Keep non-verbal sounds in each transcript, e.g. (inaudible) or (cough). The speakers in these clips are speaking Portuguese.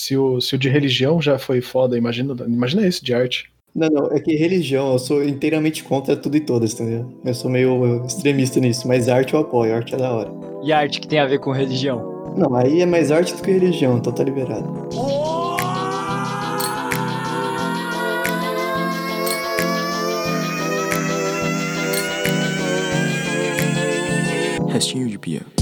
Se o, se o de religião já foi foda, imagina, imagina esse de arte. Não, não, é que religião, eu sou inteiramente contra tudo e todas, entendeu? Eu sou meio extremista nisso, mas arte eu apoio, arte é da hora. E arte que tem a ver com religião? Não, aí é mais arte do que religião, então tá liberado. Restinho de pia.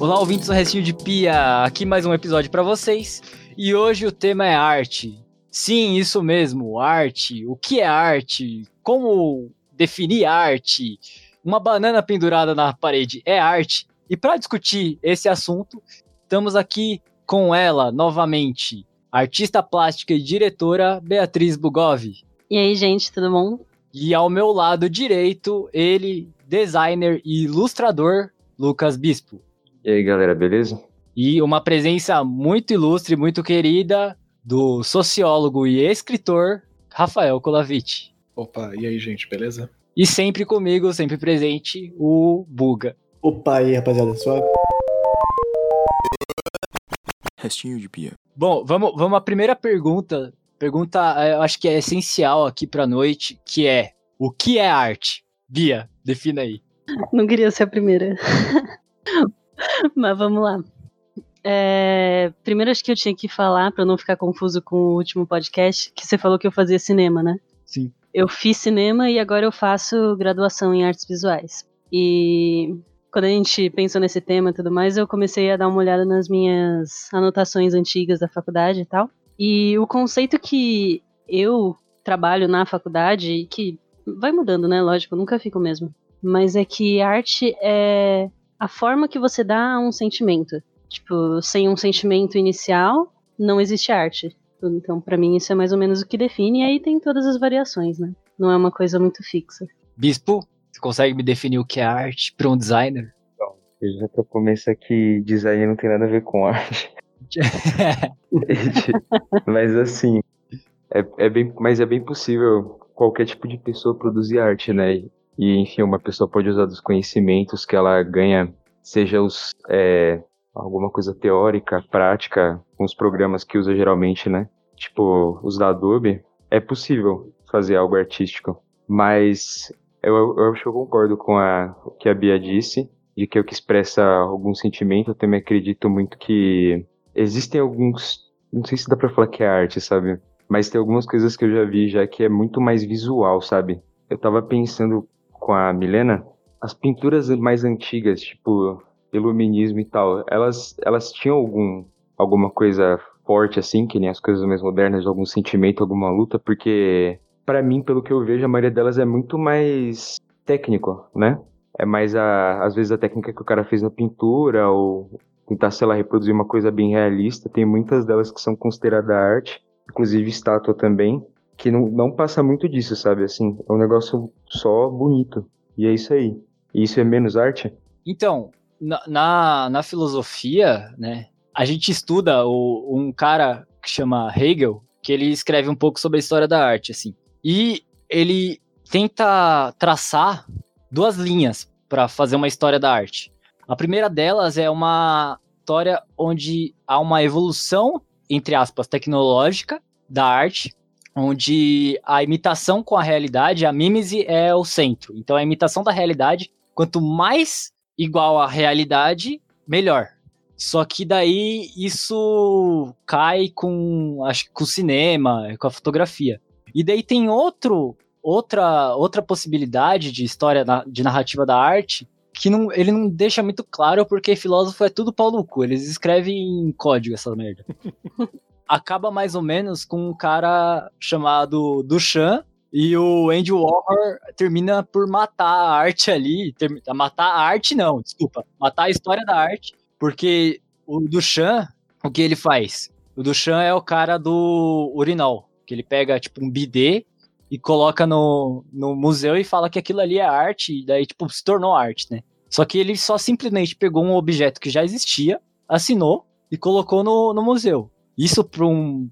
Olá, ouvintes do Restinho de Pia. Aqui mais um episódio para vocês. E hoje o tema é arte. Sim, isso mesmo, arte. O que é arte? Como definir arte? Uma banana pendurada na parede é arte? E para discutir esse assunto, estamos aqui com ela novamente, artista plástica e diretora Beatriz Bugov. E aí, gente, tudo bom? E ao meu lado direito, ele, designer e ilustrador Lucas Bispo. E aí, galera, beleza? E uma presença muito ilustre, muito querida do sociólogo e escritor Rafael Kolavich. Opa, e aí, gente, beleza? E sempre comigo, sempre presente, o Buga. Opa, aí, rapaziada, suave. Restinho de pia. Bom, vamos, vamos à primeira pergunta. Pergunta, eh, eu acho que é essencial aqui pra noite, que é: o que é arte? Bia, defina aí. Não queria ser a primeira. (laughs) (laughs) Mas vamos lá. É, primeiro, acho que eu tinha que falar, para não ficar confuso com o último podcast, que você falou que eu fazia cinema, né? Sim. Eu fiz cinema e agora eu faço graduação em artes visuais. E quando a gente pensou nesse tema e tudo mais, eu comecei a dar uma olhada nas minhas anotações antigas da faculdade e tal. E o conceito que eu trabalho na faculdade, que vai mudando, né? Lógico, nunca fico mesmo. Mas é que arte é a forma que você dá a um sentimento. Tipo, sem um sentimento inicial, não existe arte. Então, para mim, isso é mais ou menos o que define, e aí tem todas as variações, né? Não é uma coisa muito fixa. Bispo, você consegue me definir o que é arte para um designer? Então, eu já pra começar que design não tem nada a ver com arte. (laughs) (laughs) mas assim, é, é bem, mas é bem possível qualquer tipo de pessoa produzir arte, né? E enfim, uma pessoa pode usar dos conhecimentos que ela ganha, seja os é, alguma coisa teórica, prática, com os programas que usa geralmente, né? Tipo, os da Adobe, é possível fazer algo artístico. Mas eu, eu acho que eu concordo com a, o que a Bia disse, de que o que expressa algum sentimento. Eu também acredito muito que existem alguns. Não sei se dá pra falar que é arte, sabe? Mas tem algumas coisas que eu já vi já que é muito mais visual, sabe? Eu tava pensando com a Milena, as pinturas mais antigas, tipo iluminismo e tal, elas, elas tinham algum, alguma coisa forte assim, que nem as coisas mais modernas, algum sentimento, alguma luta, porque para mim, pelo que eu vejo, a maioria delas é muito mais técnico, né? É mais a, às vezes a técnica que o cara fez na pintura ou tentar, sei lá, reproduzir uma coisa bem realista. Tem muitas delas que são consideradas arte, inclusive estátua também, que não, não passa muito disso, sabe? Assim, é um negócio só bonito. E é isso aí. E isso é menos arte? Então, na, na, na filosofia, né, a gente estuda o, um cara que chama Hegel, que ele escreve um pouco sobre a história da arte, assim. E ele tenta traçar duas linhas para fazer uma história da arte. A primeira delas é uma história onde há uma evolução, entre aspas, tecnológica da arte, onde a imitação com a realidade, a mímese é o centro. Então a imitação da realidade, quanto mais igual à realidade, melhor. Só que daí isso cai com, acho com o cinema, com a fotografia. E daí tem outro, outra, outra possibilidade de história de narrativa da arte que não, ele não deixa muito claro porque filósofo é tudo pau no cu. Eles escrevem em código essa merda. (laughs) Acaba mais ou menos com um cara chamado Duchamp, e o Andy Warhol termina por matar a arte ali. Ter, matar a arte, não, desculpa. Matar a história da arte. Porque o Duchamp, o que ele faz? O Duchamp é o cara do urinol. Que ele pega, tipo, um bidê e coloca no, no museu e fala que aquilo ali é arte. E daí, tipo, se tornou arte, né? Só que ele só simplesmente pegou um objeto que já existia, assinou e colocou no, no museu isso para um,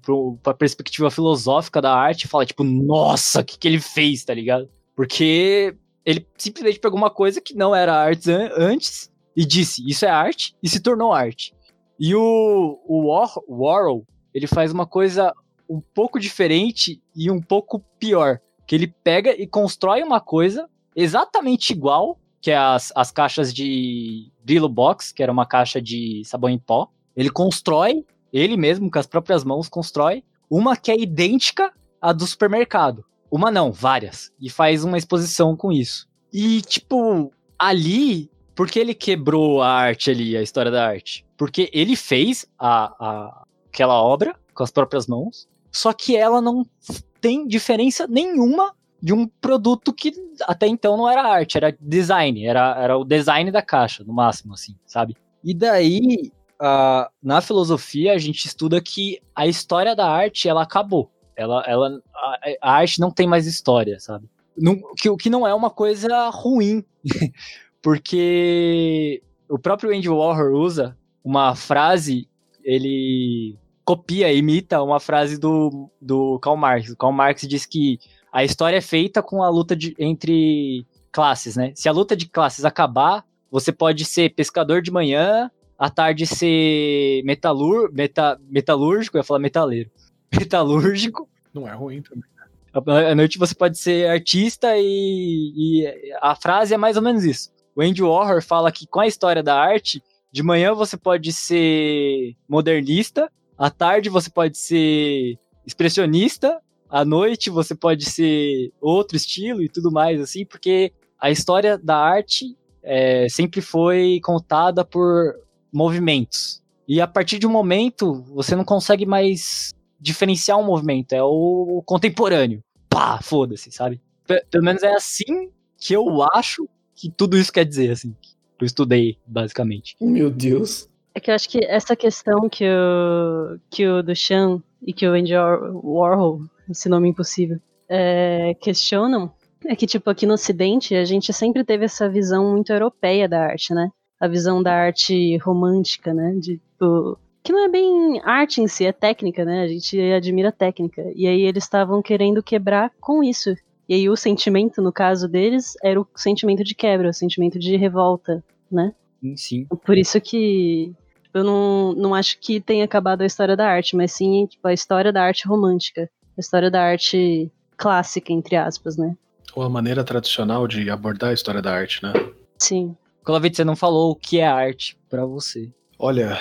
perspectiva filosófica da arte, fala, tipo, nossa, o que, que ele fez, tá ligado? Porque Ele simplesmente pegou uma coisa que não era arte an- antes e disse, isso é arte, e se tornou arte. E o, o War- Warhol, ele faz uma coisa um pouco diferente e um pouco pior. Que ele pega e constrói uma coisa exatamente igual, que é as, as caixas de Brillo Box, que era uma caixa de sabão em pó. Ele constrói, ele mesmo, com as próprias mãos, constrói uma que é idêntica à do supermercado. Uma não, várias. E faz uma exposição com isso. E, tipo, ali, por que ele quebrou a arte ali, a história da arte? Porque ele fez a, a, aquela obra com as próprias mãos, só que ela não tem diferença nenhuma de um produto que até então não era arte, era design, era, era o design da caixa, no máximo, assim, sabe? E daí, ah, na filosofia, a gente estuda que a história da arte, ela acabou. Ela, ela, a, a arte não tem mais história, sabe? Não- que, o que não é uma coisa ruim, (laughs) porque o próprio Andy Warhol usa uma frase, ele copia, imita uma frase do, do Karl Marx. O Karl Marx diz que a história é feita com a luta de- entre classes, né? Se a luta de classes acabar, você pode ser pescador de manhã, à tarde ser metalur, meta, metalúrgico, eu ia falar metaleiro, (laughs) metalúrgico, Não é ruim também. à noite você pode ser artista e, e a frase é mais ou menos isso. O Andy Warhol fala que com a história da arte, de manhã você pode ser modernista, à tarde você pode ser expressionista, à noite você pode ser outro estilo e tudo mais, assim, porque a história da arte é, sempre foi contada por movimentos. E a partir de um momento, você não consegue mais diferenciar um movimento, é o contemporâneo. Pá, foda-se, sabe? Pe- Pelo menos é assim que eu acho que tudo isso quer dizer, assim. que Eu estudei, basicamente. Meu Deus. É que eu acho que essa questão que o, que o Duchamp e que o Andy War- Warhol, esse nome impossível, é, questionam é que, tipo, aqui no Ocidente a gente sempre teve essa visão muito europeia da arte, né? A visão da arte romântica, né? De, tipo, que não é bem arte em si, é técnica, né? A gente admira a técnica. E aí eles estavam querendo quebrar com isso. E aí o sentimento, no caso deles, era o sentimento de quebra, o sentimento de revolta, né? Sim, sim. Por isso que eu não, não acho que tenha acabado a história da arte, mas sim tipo, a história da arte romântica, a história da arte clássica, entre aspas, né? Ou a maneira tradicional de abordar a história da arte, né? Sim. Colavite, você não falou o que é arte pra você. Olha,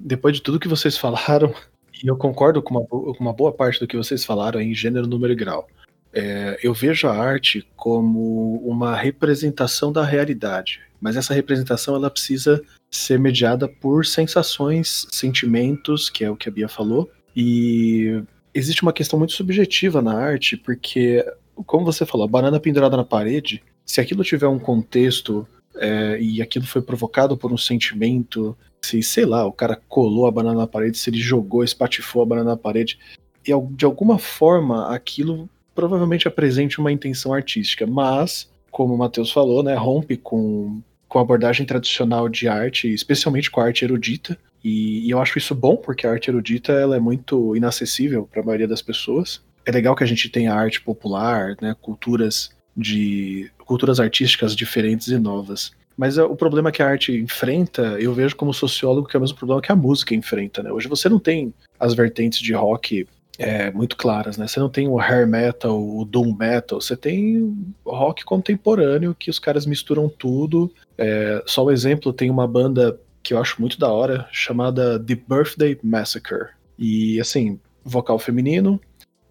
depois de tudo que vocês falaram, e eu concordo com uma, com uma boa parte do que vocês falaram em gênero, número e grau. É, eu vejo a arte como uma representação da realidade, mas essa representação ela precisa ser mediada por sensações, sentimentos, que é o que a Bia falou, e existe uma questão muito subjetiva na arte, porque, como você falou, a banana pendurada na parede, se aquilo tiver um contexto é, e aquilo foi provocado por um sentimento, se, sei lá, o cara colou a banana na parede, se ele jogou, espatifou a banana na parede, e de alguma forma aquilo provavelmente apresente uma intenção artística, mas, como o Matheus falou, né, rompe com, com a abordagem tradicional de arte, especialmente com a arte erudita, e, e eu acho isso bom, porque a arte erudita ela é muito inacessível para a maioria das pessoas. É legal que a gente tenha arte popular, né, culturas de culturas artísticas diferentes e novas. Mas é, o problema que a arte enfrenta, eu vejo como sociólogo que é o mesmo problema que a música enfrenta, né? Hoje você não tem as vertentes de rock é, muito claras, né? Você não tem o hair metal, o doom metal, você tem rock contemporâneo que os caras misturam tudo. É, só um exemplo, tem uma banda que eu acho muito da hora, chamada The Birthday Massacre. E assim, vocal feminino,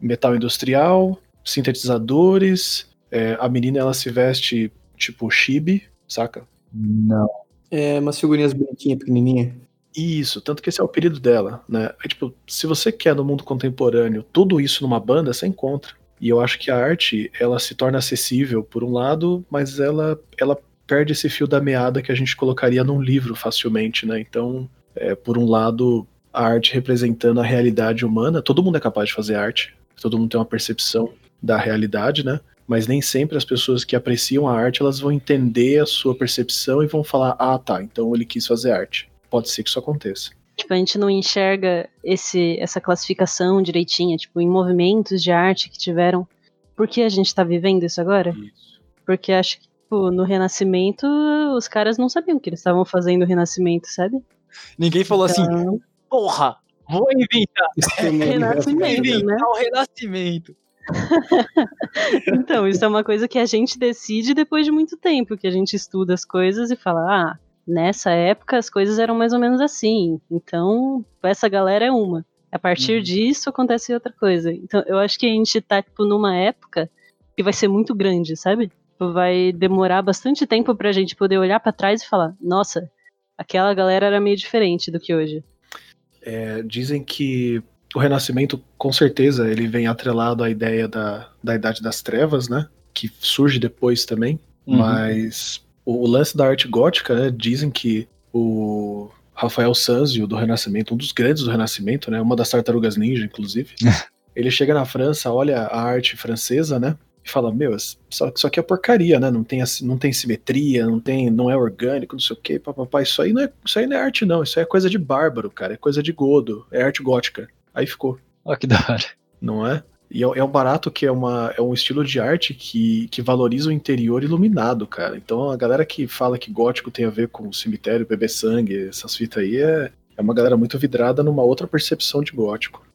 metal industrial, sintetizadores, é, a menina ela se veste tipo chibi, saca? Não. É umas figurinhas bonitinhas, pequenininhas. Isso, tanto que esse é o apelido dela, né? É, tipo, se você quer no mundo contemporâneo tudo isso numa banda, você encontra. E eu acho que a arte, ela se torna acessível por um lado, mas ela, ela perde esse fio da meada que a gente colocaria num livro facilmente, né? Então, é, por um lado, a arte representando a realidade humana, todo mundo é capaz de fazer arte, todo mundo tem uma percepção da realidade, né? Mas nem sempre as pessoas que apreciam a arte, elas vão entender a sua percepção e vão falar, ah, tá, então ele quis fazer arte. Pode ser que isso aconteça. Tipo, a gente não enxerga esse, essa classificação direitinha, tipo, em movimentos de arte que tiveram. Por que a gente tá vivendo isso agora? Isso. Porque acho que tipo, no Renascimento os caras não sabiam o que eles estavam fazendo no Renascimento, sabe? Ninguém falou assim, Então, porra, vou inventar, Renascimento, né? o renascimento. (laughs) Então, isso é uma coisa que a gente decide depois de muito tempo, que a gente estuda as coisas e fala, ah, nessa época as coisas eram mais ou menos assim, então essa galera é uma. A partir Uhum. disso acontece outra coisa. Então, eu acho que a gente tá, tipo, numa época que vai ser muito grande, sabe? Tipo, Vai demorar bastante tempo pra gente poder olhar pra trás e falar, nossa, aquela galera era meio diferente do que hoje. É, dizem que o Renascimento, com certeza, ele vem atrelado à ideia da, da Idade das Trevas, né? Que surge depois também. Uhum. Mas o, lance da arte gótica, né? Dizem que o Rafael Sanzio, do Renascimento, um dos grandes do Renascimento, né? Uma das tartarugas ninja, inclusive. (laughs) ele chega na França, olha a arte francesa, né? E fala, meu, isso, isso aqui é porcaria, né? Não tem, não tem simetria, não tem, não é orgânico, não sei o quê, papapá. Isso aí não é, isso aí não é arte, não. Isso aí é coisa de bárbaro, cara. É coisa de godo. É arte gótica. Aí ficou, Ó, que da hora. não é? E é, é um barato que é, uma, é um estilo de arte que, que valoriza o interior iluminado, cara. Então a galera que fala que gótico tem a ver com cemitério, beber sangue, essas fitas aí, é, é uma galera muito vidrada numa outra percepção de gótico.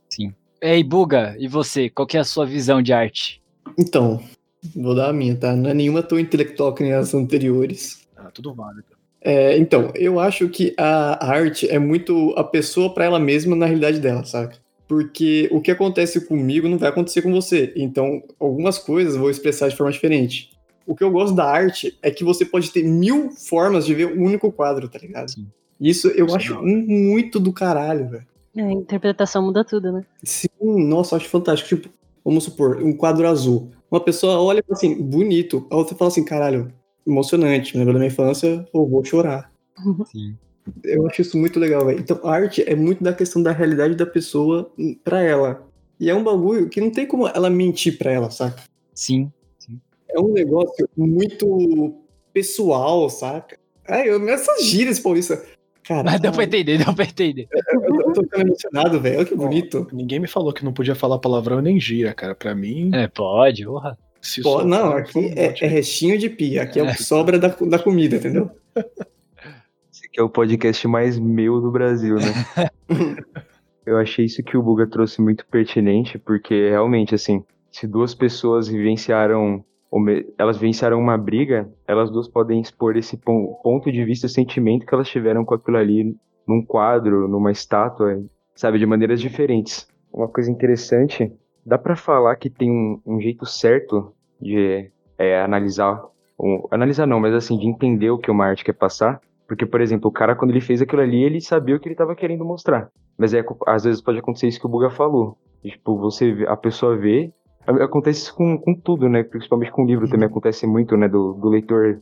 Ei, Buga, e você? Qual que é a sua visão de arte? Então, vou dar a minha, tá? Não é nenhuma tão intelectual que nem as anteriores. Ah, tudo válido. É, então, eu acho que a arte é muito a pessoa pra ela mesma na realidade dela, saca? Porque o que acontece comigo não vai acontecer com você. Então, algumas coisas eu vou expressar de forma diferente. O que eu gosto da arte é que você pode ter mil formas de ver um único quadro, tá ligado? Sim. Isso eu é acho muito do caralho, velho. É, a interpretação muda tudo, né? Sim, nossa, eu acho fantástico. Tipo, vamos supor, um quadro azul. Uma pessoa olha e fala assim, bonito. A outra fala assim, caralho, emocionante, me lembra da minha infância, eu vou chorar. Sim. Eu acho isso muito legal, velho. Então, a arte é muito da questão da realidade da pessoa pra ela. E é um bagulho que não tem como ela mentir pra ela, saca? Sim. É um negócio muito pessoal, saca? Ai, eu, essas gírias, pô, isso. Cara, Mas deu pra entender, deu pra entender. (laughs) eu, tô- eu tô ficando emocionado, velho. Olha que bonito. Ninguém me falou que não podia falar palavrão nem gira, cara. Pra mim, É, pode, porra. Pô, não, aqui é, é restinho de pia. Aqui é, o É. que sobra da, da comida, entendeu? (laughs) Aqui é o podcast mais meu do Brasil, né? (laughs) Eu achei isso que o Buga trouxe muito pertinente, porque realmente, assim, se duas pessoas vivenciaram, elas vivenciaram uma briga, elas duas podem expor esse pon- ponto de vista, sentimento que elas tiveram com aquilo ali num quadro, numa estátua, sabe, de maneiras diferentes. Uma coisa interessante, dá pra falar que tem um, um jeito certo de é, analisar, um- analisar não, mas assim, de entender o que uma arte quer passar, porque, por exemplo, o cara, quando ele fez aquilo ali, ele sabia o que ele estava querendo mostrar. Mas é, às vezes pode acontecer isso que o Buga falou. Tipo, você a pessoa vê. Acontece isso com, com tudo, né? Principalmente com livro também acontece muito, né? Do, do leitor,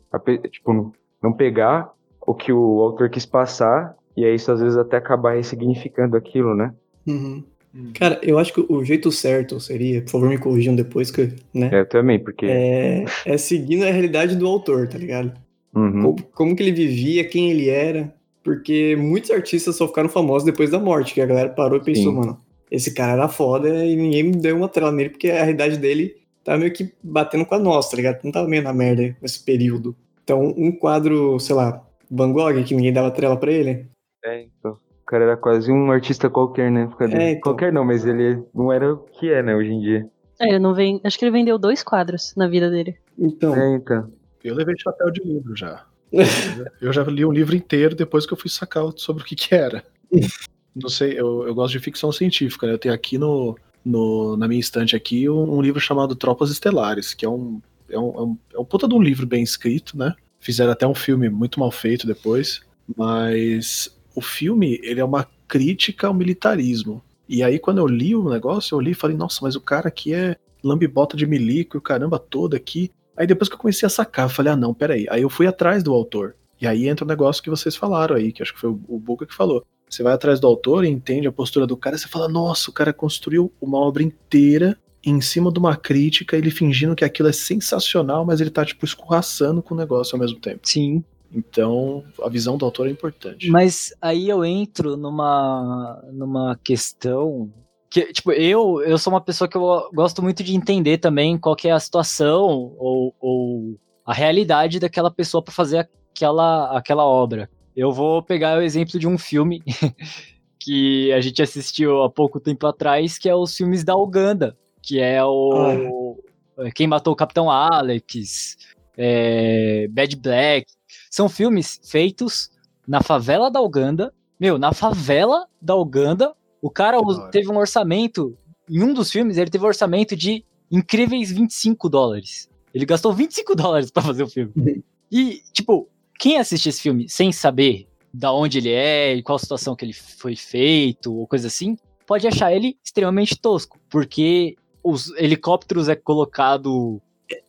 tipo, não- não pegar o que o autor quis passar, e aí isso às vezes até acabar ressignificando aquilo, né? Uhum. Hum. Cara, eu acho que o jeito certo seria, por favor, me corrijam depois, que, né? É, também, porque. É, é seguindo a realidade do autor, tá ligado? Uhum. Como, como que ele vivia, quem ele era. Porque muitos artistas só ficaram famosos depois da morte, que a galera parou e pensou, Sim. mano, esse cara era foda e ninguém me deu uma trela nele, porque a realidade dele tava meio que batendo com a nossa, tá ligado? Não tava meio na merda nesse período. Então, um quadro, sei lá, Van Gogh, que ninguém dava trela pra ele, É, então. O cara era quase um artista qualquer, né? É, então. Qualquer não, mas ele não era o que é, né, hoje em dia. É, ele não vem. Acho que ele vendeu dois quadros na vida dele. Então, É, então. Eu levei chapéu de livro já. (laughs) eu já li um livro inteiro depois que eu fui sacar sobre o que, que era. (laughs) Não sei, eu, eu gosto de ficção científica, né? Eu tenho aqui no, no- na minha estante aqui um, um livro chamado Tropas Estelares, que é um, é, um, é, um, é um puta de um livro bem escrito, né? Fizeram até um filme muito mal feito depois, mas o filme, ele é uma crítica ao militarismo. E aí, quando eu li o negócio, eu li e falei, nossa, mas o cara aqui é lambibota de milico e o caramba todo aqui. Aí depois que eu comecei a sacar, eu falei, ah não, peraí. Aí eu fui atrás do autor. E aí entra o negócio que vocês falaram aí, que acho que foi o Buga que falou. Você vai atrás do autor e entende a postura do cara, e você fala, nossa, o cara construiu uma obra inteira em cima de uma crítica, ele fingindo que aquilo é sensacional, mas ele tá, tipo, escorraçando com o negócio ao mesmo tempo. Sim. Então, a visão do autor é importante. Mas aí eu entro numa, numa questão que, tipo, eu, eu sou uma pessoa que eu gosto muito de entender também qual que é a situação ou, ou a realidade daquela pessoa para fazer aquela, aquela obra. Eu vou pegar o exemplo de um filme (laughs) que a gente assistiu há pouco tempo atrás, que é os filmes da Uganda, que é o ah. Quem Matou o Capitão Alex, é, Bad Black. São filmes feitos na favela da Uganda. Meu, na favela da Uganda, o cara teve um orçamento. Em um dos filmes, ele teve um orçamento de incríveis 25 dólares. Ele gastou 25 dólares para fazer o filme. (laughs) E, tipo, quem assiste esse filme sem saber da onde ele é e qual situação que ele foi feito ou coisa assim, pode achar ele extremamente tosco, porque os helicópteros é colocado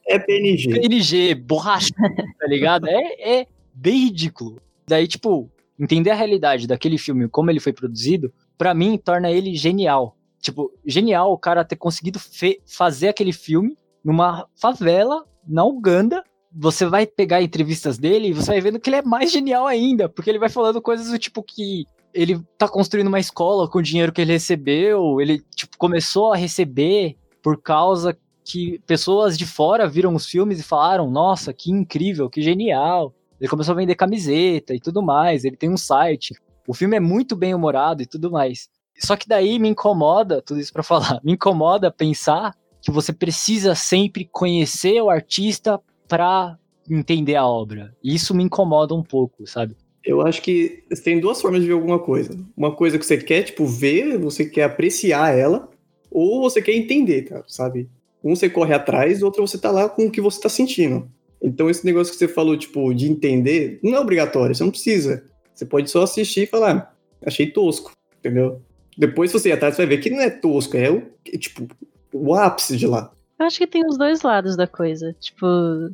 é PNG. PNG, borracha, tá ligado? É, é bem ridículo. Daí, tipo, entender a realidade daquele filme, como ele foi produzido, para mim torna ele genial. Tipo, genial o cara ter conseguido fazer aquele filme numa favela na Uganda você vai pegar entrevistas dele e você vai vendo que ele é mais genial ainda, porque ele vai falando coisas do tipo que ele tá construindo uma escola com o dinheiro que ele recebeu, ele tipo começou a receber por causa que pessoas de fora viram os filmes e falaram: "Nossa, que incrível, que genial". Ele começou a vender camiseta e tudo mais, ele tem um site. O filme é muito bem humorado e tudo mais. Só que daí me incomoda, tudo isso para falar, (laughs) me incomoda pensar que você precisa sempre conhecer o artista para entender a obra. E isso me incomoda um pouco, sabe? Eu acho que tem duas formas de ver alguma coisa. Uma coisa que você quer, tipo, ver, você quer apreciar ela, ou você quer entender, cara, sabe? Um você corre atrás, outro você tá lá com o que você tá sentindo. Então esse negócio que você falou, tipo, de entender, não é obrigatório, você não precisa. Você pode só assistir e falar, achei tosco, entendeu? Depois você ir atrás, você vai ver que não é tosco, é o, tipo, o ápice de lá. Eu acho que tem os dois lados da coisa. Tipo,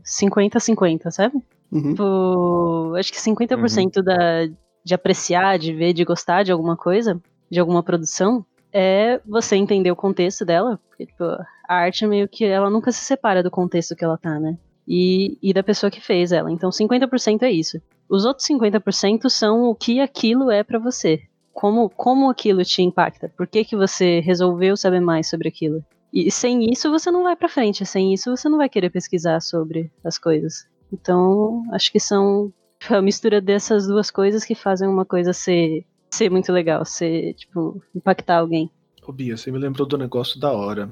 50-50, sabe? Uhum. Tipo, acho que 50% uhum. da, de apreciar, de ver, de gostar de alguma coisa, de alguma produção, é você entender o contexto dela. Porque, tipo, a arte meio que ela nunca se separa do contexto que ela tá, né? E, e da pessoa que fez ela. Então 50% é isso. Os outros 50% são o que aquilo é para você. Como, como aquilo te impacta. Por que, que você resolveu saber mais sobre aquilo? E sem isso você não vai para frente, sem isso você não vai querer pesquisar sobre as coisas. Então, acho que são a mistura dessas duas coisas que fazem uma coisa ser, ser muito legal, ser, tipo, impactar alguém. Ô Bia, você me lembrou do negócio da hora,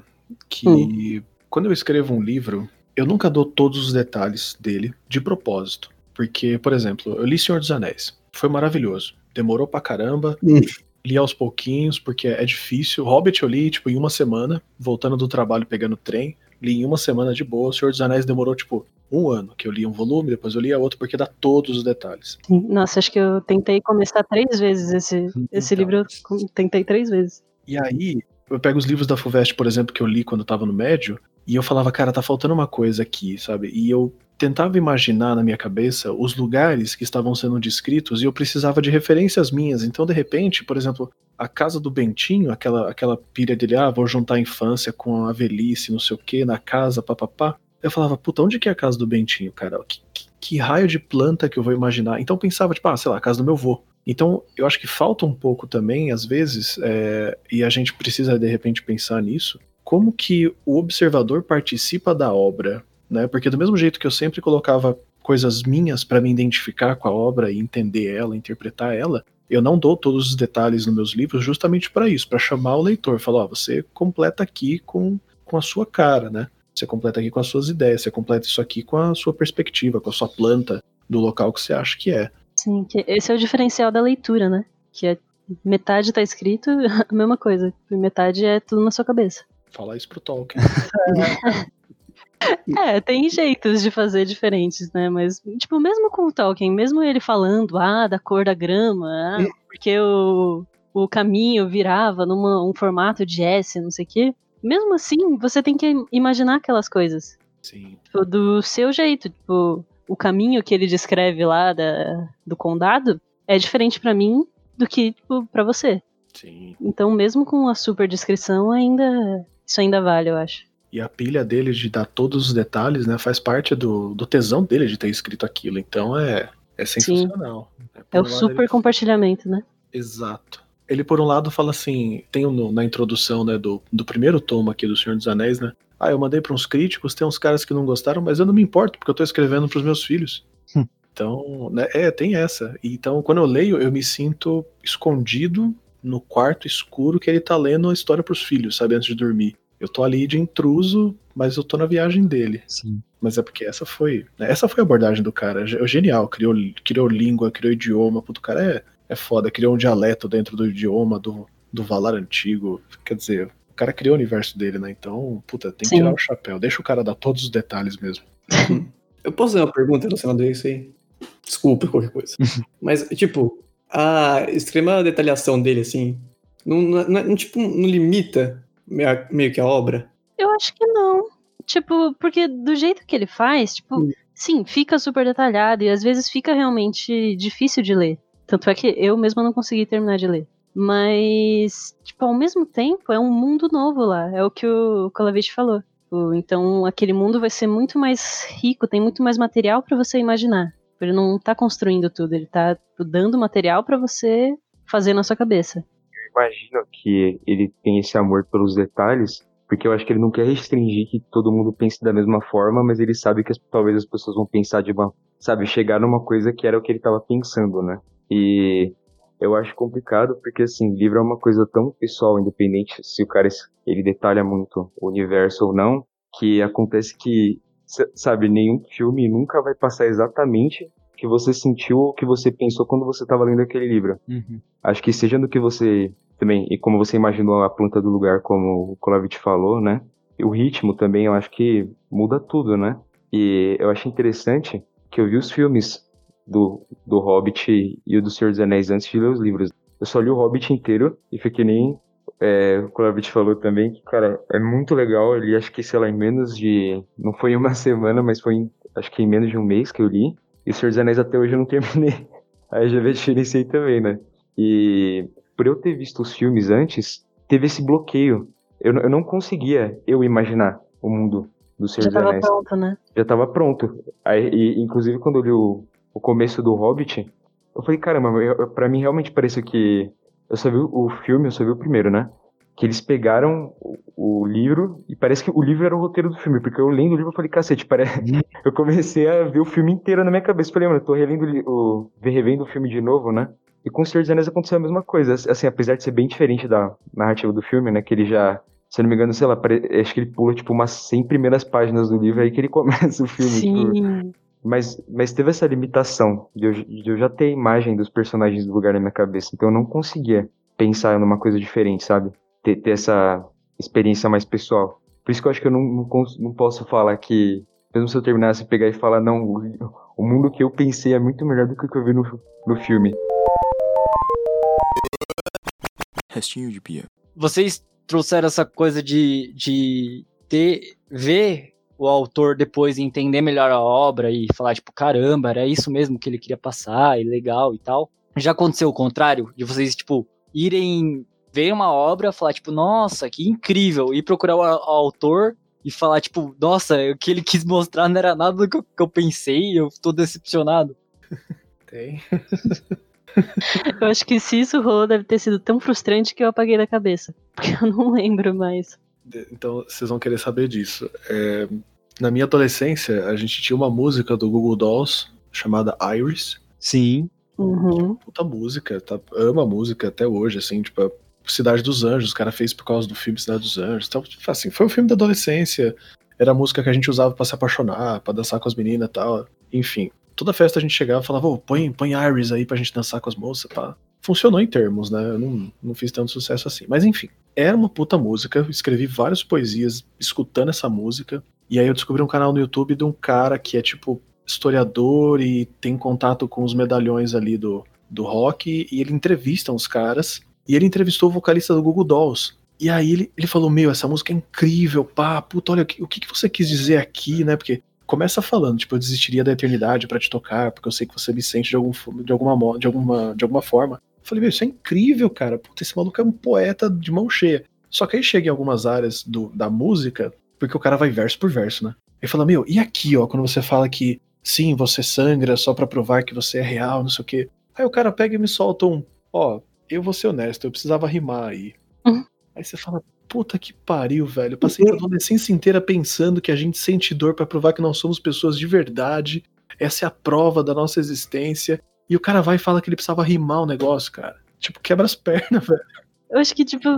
que hum. quando eu escrevo um livro, eu nunca dou todos os detalhes dele de propósito. Porque, por exemplo, eu li Senhor dos Anéis. Foi maravilhoso. Demorou pra caramba. Hum li aos pouquinhos, porque é difícil. Hobbit eu li, tipo, em uma semana, voltando do trabalho, pegando trem. Li em uma semana de boa. O Senhor dos Anéis demorou, tipo, um ano, que eu li um volume, depois eu li a outro, porque dá todos os detalhes. Nossa, acho que eu tentei começar três vezes esse, esse então. livro, eu tentei três vezes. E aí, eu pego os livros da FUVEST, por exemplo, que eu li quando eu tava no médio, e eu falava, cara, tá faltando uma coisa aqui, sabe? E eu tentava imaginar na minha cabeça os lugares que estavam sendo descritos e eu precisava de referências minhas. Então, de repente, por exemplo, a casa do Bentinho, aquela, aquela pilha dele, ah, vou juntar a infância com a velhice, não sei o que, na casa, papapá. Eu falava, puta, onde que é a casa do Bentinho, cara? Que, que, que, raio de planta que eu vou imaginar? Então pensava, tipo, ah, sei lá, a casa do meu vô. Então eu acho que falta um pouco também, às vezes, é, e a gente precisa de repente pensar nisso, como que o observador participa da obra né? Porque do mesmo jeito que eu sempre colocava coisas minhas para me identificar com a obra e entender ela, interpretar ela, eu não dou todos os detalhes nos meus livros justamente para isso, para chamar o leitor, falar, ó, você completa aqui com, com a sua cara, né? Você completa aqui com as suas ideias, você completa isso aqui com a sua perspectiva, com a sua planta do local que você acha que é. Sim, que esse é o diferencial da leitura, né? Que é metade tá escrito, (laughs) a mesma coisa, metade é tudo na sua cabeça. Falar isso pro Tolkien. (laughs) (laughs) É, tem jeitos de fazer diferentes, né? Mas, tipo, mesmo com o Tolkien, mesmo ele falando, ah, da cor da grama, ah, porque o, o caminho virava num um formato de S, não sei o quê. Mesmo assim, você tem que imaginar aquelas coisas. Sim. Tipo, do seu jeito. Tipo, o caminho que ele descreve lá da, do condado é diferente para mim do que, tipo, pra você. Sim. Então, mesmo com a super descrição, ainda. Isso ainda vale, eu acho. E a pilha dele de dar todos os detalhes, né, faz parte do, do tesão dele de ter escrito aquilo. Então é, é sensacional. É, é o super ele... compartilhamento, né? Exato. Ele, por um lado, fala assim: tem no, na introdução né, do, do primeiro tomo aqui do Senhor dos Anéis, né? Ah, eu mandei para uns críticos, tem uns caras que não gostaram, mas eu não me importo, porque eu tô escrevendo para os meus filhos. Hum. Então, né, é, tem essa. Então, quando eu leio, eu me sinto escondido no quarto escuro que ele tá lendo a história pros filhos, sabe, antes de dormir. Eu tô ali de intruso, mas eu tô na viagem dele. Sim. Mas é porque essa foi. né, Essa foi a abordagem do cara. É genial. Criou, criou língua, criou idioma. Puto, o cara é, é foda. Criou um dialeto dentro do idioma do, do Valar antigo. Quer dizer, o cara criou o universo dele, né? Então, puta, tem que Sim. tirar o chapéu. Deixa o cara dar todos os detalhes mesmo. (laughs) Eu posso fazer uma pergunta relacionada a isso aí? Desculpa qualquer coisa. (laughs) Mas, tipo, a extrema detalhação dele, assim, não, não, não- tipo, não limita meio, que a obra? Eu acho que não. Tipo, porque do jeito que ele faz, tipo, Hum. sim, fica super detalhado e às vezes fica realmente difícil de ler. Tanto é que eu mesma não consegui terminar de ler. Mas, tipo, ao mesmo tempo, é um mundo novo lá. É o que o Kolavich falou. O- Então, aquele mundo vai ser muito mais rico, tem muito mais material pra você imaginar. Ele não tá construindo tudo, ele tá dando material pra você fazer na sua cabeça. Imagino que ele tem esse amor pelos detalhes, porque eu acho que ele não quer restringir que todo mundo pense da mesma forma, mas ele sabe que as- talvez as pessoas vão pensar de uma, sabe, chegar numa coisa que era o que ele estava pensando, né? E eu acho complicado porque assim, livro é uma coisa tão pessoal, independente se o cara ele detalha muito o universo ou não, que acontece que sabe, nenhum filme nunca vai passar exatamente o que você sentiu ou o que você pensou quando você estava lendo aquele livro. Uhum. Acho que seja no que você também, e como você imaginou a planta do lugar, como o Kolavich falou, né? E o ritmo também, eu acho que muda tudo, né? E eu acho interessante que eu vi os filmes do, do Hobbit e o do Senhor dos Anéis antes de ler os livros. Eu só li o Hobbit inteiro e fiquei nem. É, o Kolavich falou também que, cara, é muito legal. Eu li, acho que, sei lá, em menos de. Não foi em uma (laughs) semana, mas foi em, acho que em menos de um mês que eu li. E o Senhor dos Anéis até hoje eu não (laughs) terminei. Aí já vê a diferença aí também, né? E por eu ter visto os filmes antes, teve esse bloqueio. Eu, não- eu não conseguia eu imaginar o mundo do Senhor Já tava pronto, né? Já estava pronto. Aí, e, inclusive, quando eu li o, o começo do Hobbit, eu falei, caramba, eu, eu- pra mim realmente pareceu que. Eu só vi o filme, eu só vi o primeiro, né? Que eles pegaram o, o livro e parece que o livro era o roteiro do filme, porque eu lendo o livro eu falei, cacete, parece. (laughs) eu comecei a ver o filme inteiro na minha cabeça. Falei, mano, eu tô relendo o. revendo o filme de novo, né? E com o Senhor dos Anéis aconteceu a mesma coisa. Assim, apesar de ser bem diferente da narrativa do filme, né? Que ele já. Se não me engano, sei lá, acho que ele pula tipo umas 100 primeiras páginas do livro aí que ele (laughs) começa o filme. tipo, Sim. mas, mas teve essa limitação de eu, de eu já ter a imagem dos personagens do lugar na minha cabeça. Então eu não conseguia pensar numa coisa diferente, sabe? Ter, ter essa experiência mais pessoal. Por isso que eu acho que eu não, não, não posso falar que, mesmo se eu terminasse pegar e falar, não, o, o mundo que eu pensei é muito melhor do que o que eu vi no, no filme. Restinho de pia. Vocês trouxeram essa coisa de, de ter, ver o autor depois e entender melhor a obra e falar, tipo, caramba, era isso mesmo que ele queria passar, e legal e tal. Já aconteceu o contrário? De vocês, tipo, irem ver uma obra, falar, tipo, nossa, que incrível, e procurar o autor e falar, tipo, nossa, o que ele quis mostrar não era nada do que eu, que eu pensei, eu tô decepcionado. Tem. (laughs) (laughs) Eu acho que se isso rolou, deve ter sido tão frustrante que eu apaguei da cabeça. (laughs) Porque eu não lembro mais. Então vocês vão querer saber disso. É, na minha adolescência, a gente tinha uma música do Google Dolls chamada Iris. Sim. Uhum. Puta música, tá? Amo a música até hoje, assim, tipo, a Cidade dos Anjos, o cara fez por causa do filme Cidade dos Anjos. Então, tipo, assim, foi um filme da adolescência. Era a música que a gente usava pra se apaixonar, pra dançar com as meninas e tal. Enfim, toda festa a gente chegava e falava, ô, põe, põe Iris aí pra gente dançar com as moças, pá. Funcionou em termos, né? Eu não, não fiz tanto sucesso assim. Mas enfim, era uma puta música. eu Escrevi várias poesias escutando essa música. E aí eu descobri um canal no YouTube de um cara que é tipo historiador e tem contato com os medalhões ali do, do rock. E ele entrevista uns caras. E ele entrevistou o vocalista do Google Dolls. E aí ele, ele falou: Meu, essa música é incrível, pá, puta, olha, o que, o que você quis dizer aqui, né? Porque começa falando, tipo, eu desistiria da eternidade pra te tocar, porque eu sei que você me sente de, algum, de, alguma, de, alguma, de alguma forma. Eu falei, meu, isso é incrível, cara. Puta, esse maluco é um poeta de mão cheia. Só que aí chega em algumas áreas do, da música, porque o cara vai verso por verso, né? Ele fala, meu, e aqui, ó, quando você fala que sim, você sangra só pra provar que você é real, não sei o quê. Aí o cara pega e me solta um, ó, eu vou ser honesto, eu precisava rimar aí. Uhum. Aí você fala, puta que pariu, velho. Eu passei a adolescência inteira pensando que a gente sente dor pra provar que nós somos pessoas de verdade. Essa é a prova da nossa existência. E o cara vai e fala que ele precisava rimar o negócio, cara. Tipo, quebra as (laughs) pernas, velho. Eu acho que, tipo,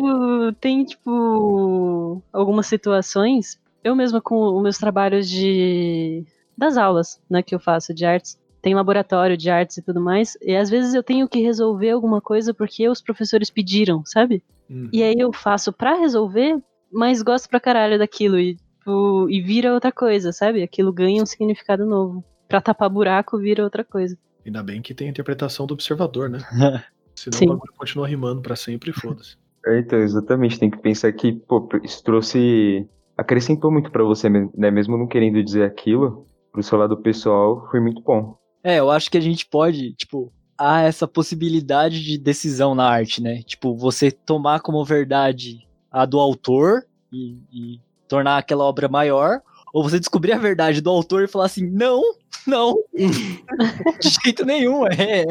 tem, tipo, algumas situações. Eu mesma, com os meus trabalhos de. das aulas, né, que eu faço de artes. Tem laboratório de artes e tudo mais. E às vezes eu tenho que resolver alguma coisa porque os professores pediram, sabe? Hum. E aí eu faço pra resolver, mas gosto pra caralho daquilo. E, tipo, e vira outra coisa, sabe? Aquilo ganha um significado novo. Pra tapar buraco, vira outra coisa. Ainda bem que tem a interpretação do observador, né? (laughs) Senão Sim. o bagulho continua rimando pra sempre e foda-se. É, então, exatamente, tem que pensar que, pô, isso trouxe. acrescentou muito pra você, né? Mesmo não querendo dizer aquilo, pro seu lado pessoal, foi muito bom. É, eu acho que a gente pode, tipo, há essa possibilidade de decisão na arte, né? Tipo, você tomar como verdade a do autor e, e tornar aquela obra maior, ou você descobrir a verdade do autor e falar assim, não, não, (laughs) de jeito nenhum, é, é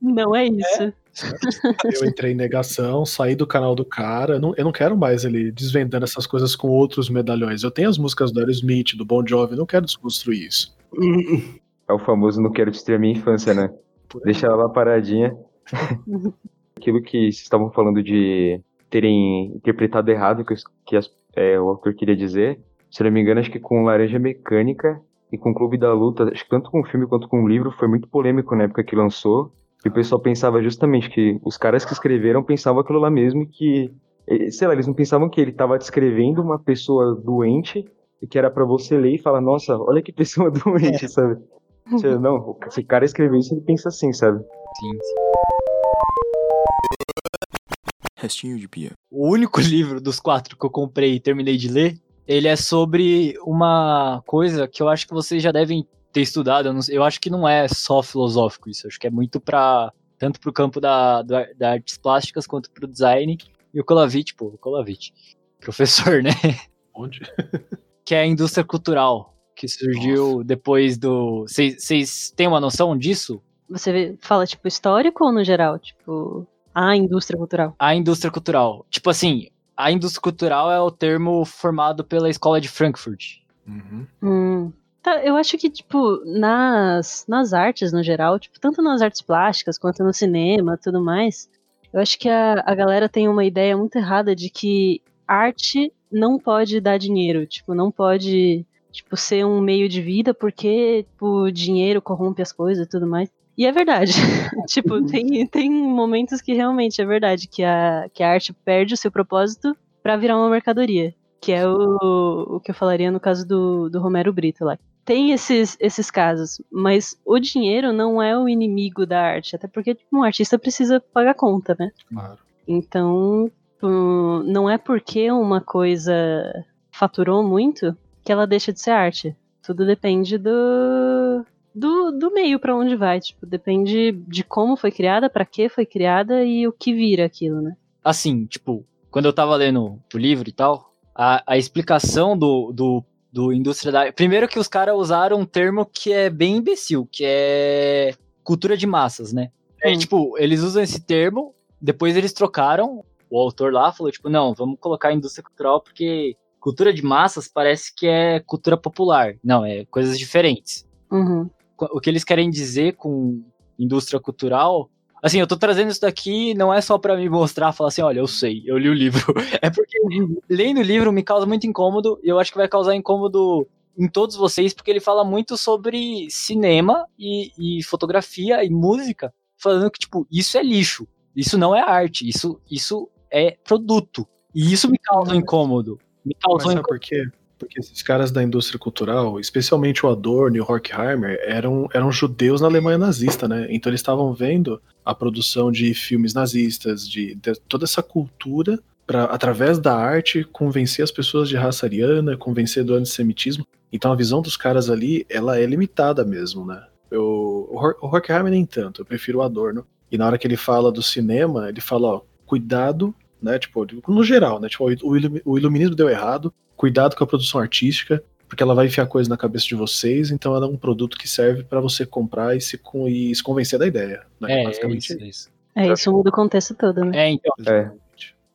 Não é isso. Eu entrei em negação, saí do canal do cara. Eu não, eu não quero mais ele desvendando essas coisas com outros medalhões. Eu tenho as músicas do Aerosmith, do Bon Jovi, eu não quero desconstruir isso. (laughs) É o famoso não quero destruir a minha infância, né? Deixa ela lá paradinha. (laughs) Aquilo que vocês estavam falando de terem interpretado errado o que, as- é, o autor queria dizer. Se não me engano, acho que com Laranja Mecânica e com Clube da Luta, acho que tanto com o filme quanto com o livro, foi muito polêmico na época que lançou. E o pessoal pensava justamente que os caras que escreveram pensavam aquilo lá mesmo e que, sei lá, eles não pensavam que ele estava descrevendo uma pessoa doente e que era pra você ler e falar, nossa, olha que pessoa (laughs) doente, sabe? Você, Não, se o cara escreveu isso, ele pensa assim, sabe? Sim. Restinho de pia. O único (laughs) livro dos quatro que eu comprei e terminei de ler, ele é sobre uma coisa que eu acho que vocês já devem ter estudado. Eu, não eu acho que não é só filosófico isso. Acho que é muito para tanto pro campo da, da, da artes plásticas quanto pro design. E o Kolavich, pô, o Kolavich, (laughs) professor, né? Onde? Que é a indústria cultural, que surgiu depois do. Vocês têm uma noção disso? Você fala, tipo, histórico ou no geral? Tipo, a indústria cultural. A indústria cultural. Tipo assim, a indústria cultural é o termo formado pela escola de Frankfurt. Uhum. Hum. Tá, eu acho que, tipo, nas, nas artes no geral, tipo, tanto nas artes plásticas quanto no cinema tudo mais, eu acho que a, a galera tem uma ideia muito errada de que arte não pode dar dinheiro, tipo, não pode, tipo, ser um meio de vida porque, tipo, dinheiro corrompe as coisas e tudo mais. E é verdade. (laughs) tipo, tem, tem momentos que realmente é verdade, que a, que a arte perde o seu propósito pra virar uma mercadoria. Que é o, o que eu falaria no caso do, do Romero Brito lá. Tem esses, esses casos, mas o dinheiro não é o inimigo da arte, até porque tipo, um artista precisa pagar conta, né? Claro. Então, hum, não é porque uma coisa faturou muito que ela deixa de ser arte. Tudo depende do, do, do meio pra onde vai. Tipo, depende de como foi criada, pra que foi criada e o que vira aquilo, né? Assim, tipo, quando eu tava lendo o livro e tal, a, a explicação do, do, do indústria da. Primeiro que os caras usaram um termo que é bem imbecil, que é cultura de massas, né? Tipo, eles usam esse termo, depois eles trocaram. O autor lá falou, tipo, não, vamos colocar indústria cultural porque cultura de massas parece que é cultura popular. Não, é coisas diferentes. Uhum. o que eles querem dizer com indústria cultural. Assim, eu tô trazendo isso daqui não é só pra me mostrar, falar assim, olha, eu sei, eu li o livro. (laughs) É porque lendo o livro me causa muito incômodo e eu acho que vai causar incômodo em todos vocês, porque ele fala muito sobre cinema e, e fotografia e música, falando que, tipo, isso é lixo, isso não é arte, isso, isso é produto. E isso me causa um incômodo. Me Mas causou sabe incômodo. por quê? Porque esses caras da indústria cultural, especialmente o Adorno e o Horkheimer, eram, eram judeus na Alemanha nazista, né? Então eles estavam vendo a produção de filmes nazistas, de, de toda essa cultura, para através da arte, convencer as pessoas de raça ariana, convencer do antissemitismo. Então a visão dos caras ali, ela é limitada mesmo, né? Eu, o Horkheimer nem tanto, eu prefiro o Adorno. E na hora que ele fala do cinema, ele fala, ó, cuidado, né? Tipo, no geral, né? Tipo, o, ilumi- o iluminismo deu errado, cuidado com a produção artística, porque ela vai enfiar coisa na cabeça de vocês, então ela é um produto que serve para você comprar e se, e se convencer da ideia. Né? É, é Basicamente isso, é isso. É, isso muda o contexto todo, né? É, então, É.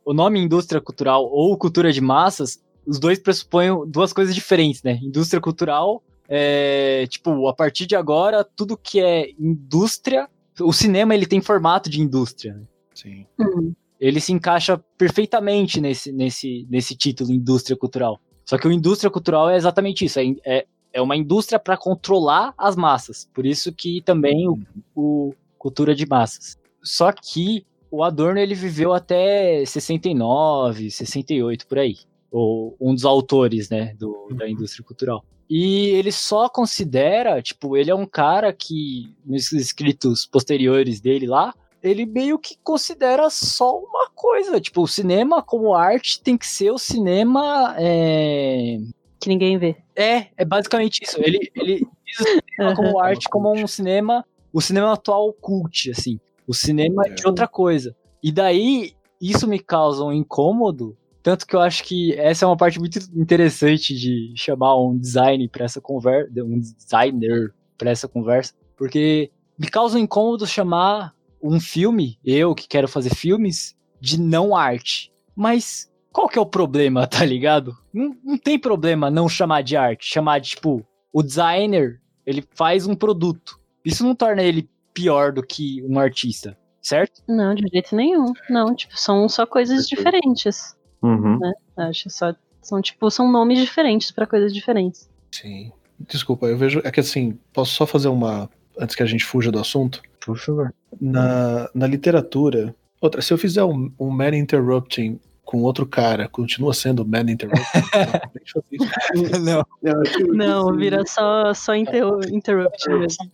o nome indústria cultural ou cultura de massas, os dois pressupõem duas coisas diferentes, né? Indústria cultural é, tipo, a partir de agora, tudo que é indústria, o cinema ele tem formato de indústria, né? Sim. Uhum. Ele se encaixa perfeitamente nesse, nesse, nesse título, indústria cultural. Só que o indústria cultural é exatamente isso, é, é, é uma indústria para controlar as massas. Por isso que também o, o cultura de massas. Só que o Adorno ele viveu até 69, 68 por aí, ou um dos autores, né, do, da indústria cultural. E ele só considera, tipo, ele é um cara que nos escritos posteriores dele lá, ele meio que considera só uma coisa, tipo, o cinema como arte tem que ser o cinema é... Que ninguém vê. É, é basicamente isso. Ele, ele diz o cinema como arte, como um cinema, o cinema atual cult, assim. O cinema é de outra coisa. E daí, isso me causa um incômodo, tanto que eu acho que essa é uma parte muito interessante de chamar um design para essa conversa, um designer para essa conversa, porque me causa um incômodo chamar um filme, eu que quero fazer filmes, de não arte. Mas qual que é o problema, (laughs) tá ligado? Não, não tem problema não chamar de arte, chamar de, tipo, o designer, ele faz um produto. Isso não torna ele pior do que um artista, certo? Não, de jeito nenhum. Não, tipo, são só coisas diferentes. Uhum. Né? Acho só. São, tipo, são nomes diferentes para coisas diferentes. Sim. Desculpa, eu vejo. É que assim, posso só fazer uma. Antes que a gente fuja do assunto? Por favor. Na, na literatura. Outra, se eu fizer um, um man interrupting com outro cara, continua sendo man interrupting? (laughs) (laughs) Não, não. Não, vira só, só inter interrupt mesmo.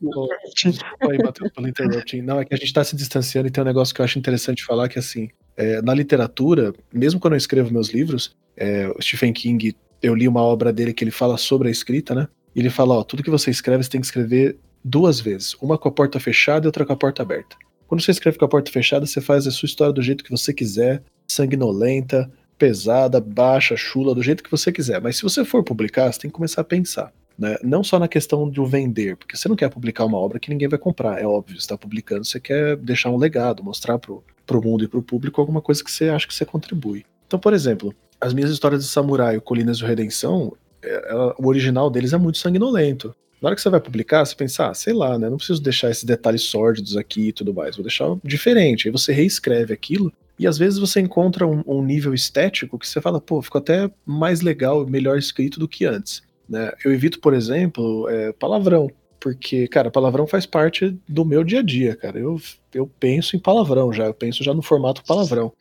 Desculpa aí, Matheus, pelo interrupting. Não, é que a gente tá se distanciando e tem um negócio que eu acho interessante falar, que assim, é, na literatura, mesmo quando eu escrevo meus livros, é, o Stephen King, eu li uma obra dele que ele fala sobre a escrita, né? E ele fala, ó, tudo que você escreve, você tem que escrever duas vezes. Uma com a porta fechada e outra com a porta aberta. Quando você escreve com a porta fechada, você faz a sua história do jeito que você quiser, sanguinolenta, pesada, baixa, chula, do jeito que você quiser. Mas se você for publicar, você tem que começar a pensar. Né? Não só na questão de o vender, porque você não quer publicar uma obra que ninguém vai comprar, é óbvio. Você está publicando, você quer deixar um legado, mostrar pro, pro mundo e pro público alguma coisa que você acha que você contribui. Então, por exemplo, as minhas histórias de samurai, o Colinas de Redenção, é- o original deles é muito sanguinolento. Na hora que você vai publicar, você pensa, ah, sei lá, né? Não preciso deixar esses detalhes sórdidos aqui e tudo mais. Vou deixar diferente. Aí você reescreve aquilo e às vezes você encontra um, um nível estético que você fala, pô, ficou até mais legal, melhor escrito do que antes. Né? Eu evito, por exemplo, é, palavrão. Porque, cara, palavrão faz parte do meu dia a dia, cara. Eu, eu penso em palavrão já, eu penso já no formato palavrão.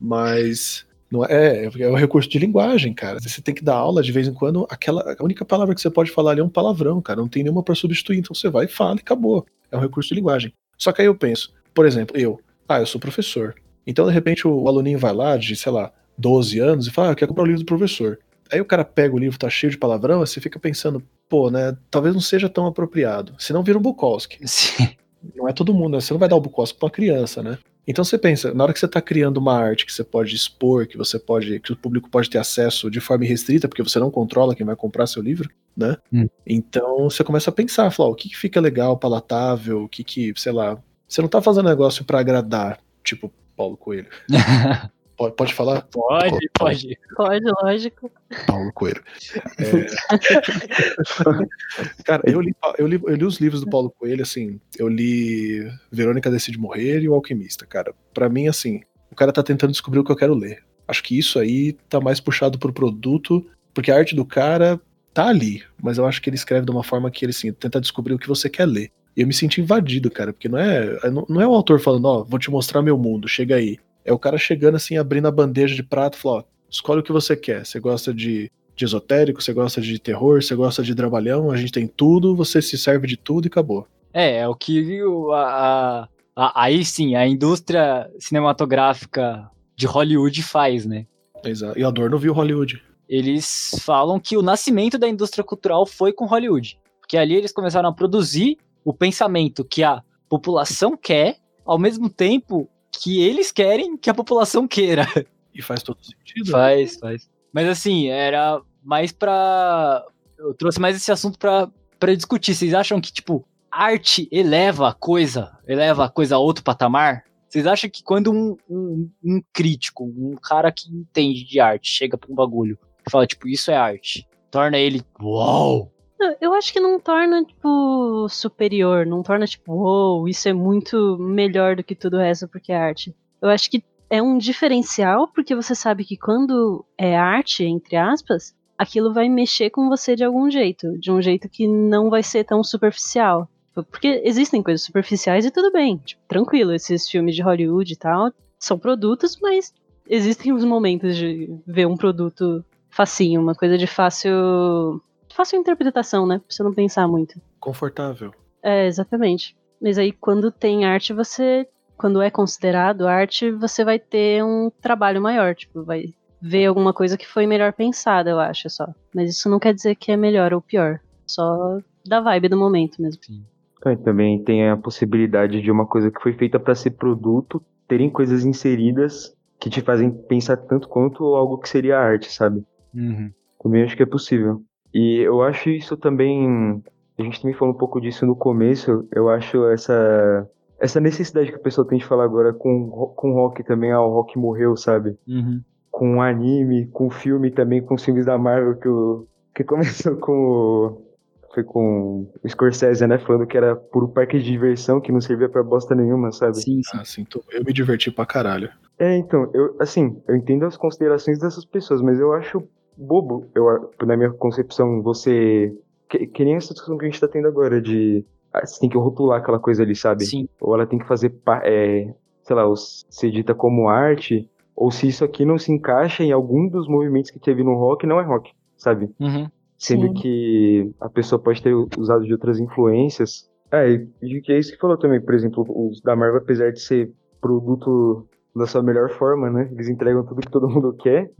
Mas não é, é um recurso de linguagem, cara. Você tem que dar aula de vez em quando. Aquela, a única palavra que você pode falar ali é um palavrão, cara. Não tem nenhuma para substituir. Então você vai e fala e acabou. É um recurso de linguagem. Só que aí eu penso, por exemplo, eu, ah, eu sou professor. Então, de repente, o, aluninho vai lá de, sei lá, 12 anos e fala, ah, eu quero comprar o livro do professor. Aí o cara pega o livro, tá cheio de palavrão, você fica pensando, pô, né, talvez não seja tão apropriado. Senão vira um Bukowski. Sim. Não é todo mundo, né? Você não vai dar o Bukowski pra uma criança, né? Então você pensa, na hora que você tá criando uma arte que você pode expor, que você pode, que o público pode ter acesso de forma irrestrita, porque você não controla quem vai comprar seu livro, né? Hum. Então você começa a pensar, falar, o que, que fica legal, palatável, o que que, sei lá, você não tá fazendo negócio pra agradar, tipo Paulo Coelho. (laughs) Pode, pode falar? pode, pode. Pode, lógico. Paulo Coelho. (laughs) É... Cara, eu li, eu, li, eu li os livros do Paulo Coelho, assim, eu li Verônica Decide Morrer e O Alquimista, cara. Pra mim, assim, o cara tá tentando descobrir o que eu quero ler. Acho que isso aí tá mais puxado pro produto, porque a arte do cara tá ali, mas eu acho que ele escreve de uma forma que ele, assim, tenta descobrir o que você quer ler. E eu me senti invadido, cara, porque não é, não, não é o autor falando, ó, vou te mostrar meu mundo, chega aí. É o cara chegando assim, abrindo a bandeja de prato e falando, ó, escolhe o que você quer. Você gosta de, de esotérico, você gosta de terror, você gosta de drabalhão, a gente tem tudo, você se serve de tudo e acabou. É, é o que a, a- a- aí sim, a indústria cinematográfica de Hollywood faz, né? Exato. E Adorno viu Hollywood. Eles falam que o nascimento da indústria cultural foi com Hollywood. Porque ali eles começaram a produzir o pensamento que a população quer, ao mesmo tempo que eles querem que a população queira. (laughs) E faz todo sentido. Faz, faz. Mas assim, era mais pra. Eu trouxe mais esse assunto pra, pra discutir. Vocês acham que, tipo, arte eleva a coisa? Eleva a coisa a outro patamar? Vocês acham que quando um, um, um crítico, um cara que entende de arte, chega pra um bagulho e fala, tipo, isso é arte, torna ele, uau! Eu acho que não torna, tipo, superior, não torna, tipo, uou, isso é muito melhor do que tudo o resto porque é arte. Eu acho que é um diferencial, porque você sabe que quando é arte, entre aspas, aquilo vai mexer com você de algum jeito, de um jeito que não vai ser tão superficial. Porque existem coisas superficiais e tudo bem, tipo, tranquilo, esses filmes de Hollywood e tal são produtos, mas existem os momentos de ver um produto facinho, uma coisa de fácil fácil interpretação, né? Pra você não pensar muito. Confortável. É, exatamente. Mas aí quando tem arte, você. Quando é considerado arte, você vai ter um trabalho maior. Tipo, vai ver alguma coisa que foi melhor pensada, eu acho só. Mas isso não quer dizer que é melhor ou pior. Só da vibe do momento mesmo. É, também tem a possibilidade de uma coisa que foi feita para ser produto, terem coisas inseridas que te fazem pensar tanto quanto algo que seria arte, sabe? Uhum. Também acho que é possível. E eu acho isso também. A gente também falou um pouco disso no começo. Eu acho essa essa necessidade que a pessoa tem de falar agora com com rock também, ah, o rock morreu, sabe? Uhum. Com anime, com filme também, com os filmes da Marvel que o que começou com o foi com o Scorsese, né, falando que era puro parque de diversão, que não servia pra bosta nenhuma, sabe? Sim, sim. Ah, assim, tô- eu me diverti pra caralho. É, então, eu, assim, eu entendo as considerações dessas pessoas, mas eu acho bobo, eu, na minha concepção, você. Que, que nem essa discussão que a gente tá tendo agora, de. ah, Você tem que rotular aquela coisa ali, sabe? Sim. Ou ela tem que fazer. É, sei lá, ou ser dita como arte, ou se isso aqui não se encaixa em algum dos movimentos que teve no rock, não é rock, sabe? Uhum. Sendo Sim. que a pessoa pode ter usado de outras influências. É, e e que é isso que falou também, por exemplo, os da Marvel, apesar de ser produto da sua melhor forma, né? Eles entregam tudo que todo mundo quer.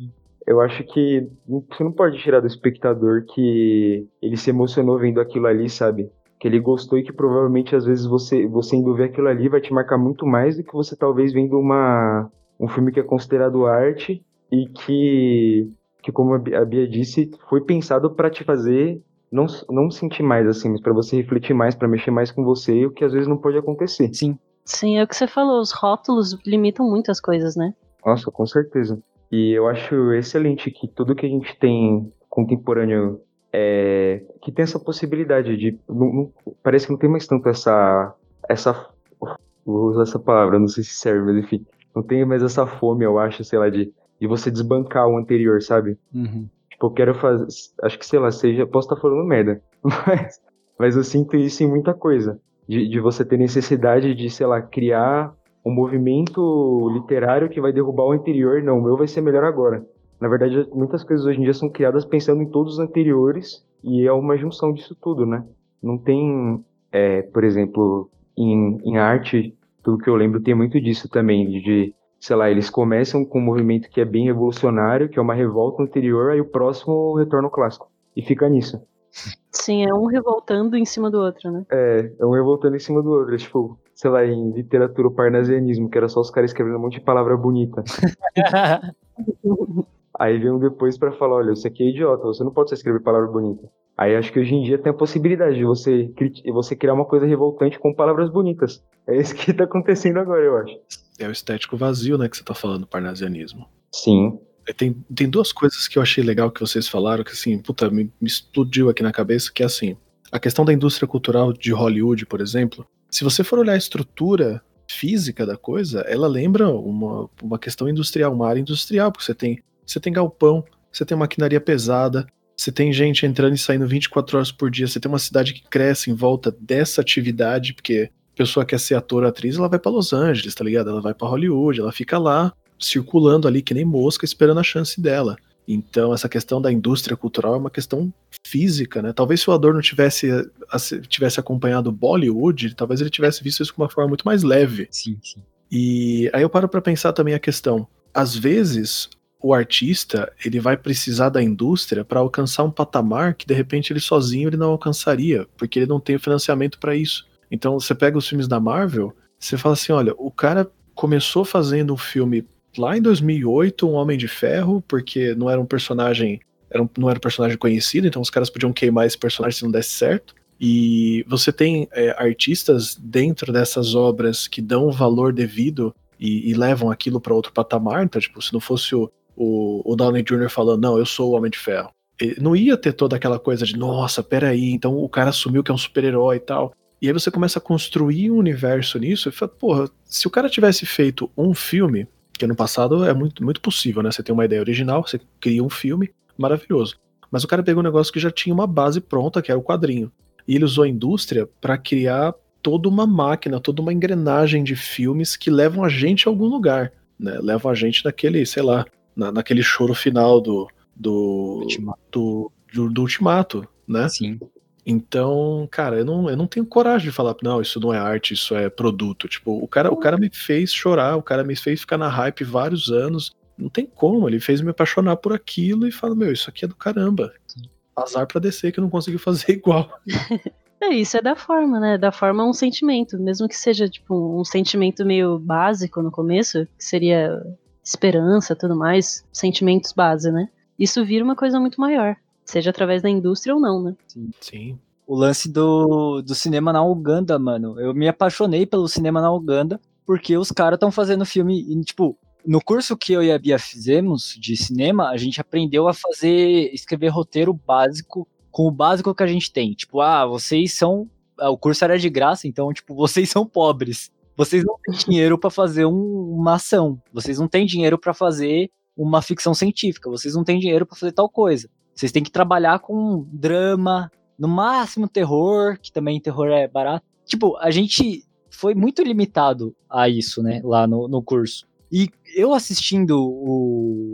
Eu acho que você não pode tirar do espectador que ele se emocionou vendo aquilo ali, sabe? Que ele gostou e que provavelmente às vezes você, você indo ver aquilo ali vai te marcar muito mais do que você talvez vendo uma, um filme que é considerado arte e que, que como a Bi- a Bia disse, foi pensado pra te fazer não, não sentir mais assim, mas pra você refletir mais, pra mexer mais com você, o que às vezes não pode acontecer. Sim. Sim, é o que você falou, os rótulos limitam muito as coisas, né? Nossa, com certeza. E eu acho excelente que tudo que a gente tem contemporâneo é, que tem essa possibilidade de. não- não- parece que não tem mais tanto essa. essa vou usar essa palavra, não sei se serve, mas enfim. Não tem mais essa fome, eu acho, sei lá, de, de você desbancar o anterior, sabe? Uhum. Tipo, eu quero fazer. Acho que, sei lá, seja. Posso estar falando merda. (laughs) Mas, mas eu sinto isso em muita coisa. De, de você ter necessidade de, sei lá, criar um movimento literário que vai derrubar o anterior. Não, o meu vai ser melhor agora. Na verdade, muitas coisas hoje em dia são criadas pensando em todos os anteriores. E é uma junção disso tudo, né? Não tem. é, por exemplo, em, em arte, tudo que eu lembro tem muito disso também. De, sei lá, eles começam com um movimento que é bem revolucionário, que é uma revolta anterior, aí o próximo retorna ao clássico. E fica nisso. Sim, é um revoltando em cima do outro, né? É, é um revoltando em cima do outro. É tipo, sei lá, em literatura, o parnasianismo, que era só os caras escrevendo um monte de palavra bonita. (laughs) Aí vem um depois pra falar, olha, você aqui é idiota, você não pode só escrever palavra bonita. Aí acho que hoje em dia tem a possibilidade de você, você criar uma coisa revoltante com palavras bonitas. É isso que tá acontecendo agora, eu acho. É o estético vazio, né, que você tá falando, parnasianismo. Sim. É, Tem, tem duas coisas que eu achei legal que vocês falaram, que assim, puta, me, me explodiu aqui na cabeça, que é assim, a questão da indústria cultural de Hollywood, por exemplo, se você for olhar a estrutura física da coisa, ela lembra uma, uma questão industrial, uma área industrial, porque você tem, você tem galpão, você tem maquinaria pesada, você tem gente entrando e saindo 24 horas por dia, você tem uma cidade que cresce em volta dessa atividade, porque pessoa quer ser ator atriz, ela vai pra Los Angeles, tá ligado? Ela vai pra Hollywood, ela fica lá circulando ali que nem mosca esperando a chance dela. Então essa questão da indústria cultural é uma questão física, né? Talvez se o Adorno tivesse ass- tivesse acompanhado Bollywood, talvez ele tivesse visto isso de uma forma muito mais leve. sim, sim. E aí eu paro pra pensar também a questão. Às vezes o artista ele vai precisar da indústria para alcançar um patamar que de repente ele sozinho ele não alcançaria, porque ele não tem o financiamento para isso. Então você pega os filmes da Marvel, você fala assim, olha, o cara começou fazendo um filme lá em 2008, um Homem de Ferro, porque não era um personagem, era um- não era um personagem conhecido, então os caras podiam queimar esse personagem se não desse certo. E você tem é, artistas dentro dessas obras que dão o valor devido e, e levam aquilo para outro patamar. Então, tipo, se não fosse o, o, o Downey Jr. falando, não, eu sou o Homem de Ferro, não ia ter toda aquela coisa de, nossa, peraí, então o cara assumiu que é um super-herói e tal. E aí você começa a construir um universo nisso e fala, porra, se o cara tivesse feito um filme, que no passado é muito, muito possível, né? Você tem uma ideia original, você cria um filme, maravilhoso. Mas o cara pegou um negócio que já tinha uma base pronta, que era o quadrinho. E ele usou a indústria para criar toda uma máquina, toda uma engrenagem de filmes que levam a gente a algum lugar, né? Levam a gente naquele, sei lá, na, naquele choro final do do, do, do, do ultimato, né? Sim. Então, cara, eu não, eu não tenho coragem de falar, não, isso não é arte, isso é produto. Tipo, o cara, o cara me fez chorar, o cara me fez ficar na hype vários anos. Não tem como, ele fez me apaixonar por aquilo e fala, meu, isso aqui é do caramba. Azar pra descer que eu não consigo fazer (laughs) igual. (laughs) É, isso é da forma, né? Da forma um sentimento, mesmo que seja tipo um sentimento meio básico no começo, que seria esperança, tudo mais, sentimentos base, né? Isso vira uma coisa muito maior seja através da indústria ou não, né? Sim. Sim. O lance do, do cinema na Uganda, mano. Eu me apaixonei pelo cinema na Uganda porque os caras estão fazendo filme. E, tipo, no curso que eu e a Bia fizemos de cinema, a gente aprendeu a fazer, escrever roteiro básico com o básico que a gente tem. Tipo, ah, vocês são. Ah, o curso era de graça, então, tipo, vocês são pobres. Vocês não têm dinheiro para fazer um, uma ação. Vocês não têm dinheiro para fazer uma ficção científica. Vocês não têm dinheiro para fazer tal coisa. Vocês têm que trabalhar com drama, no máximo terror, que também terror é barato. Tipo, a gente foi muito limitado a isso, né, lá no, no curso. E eu assistindo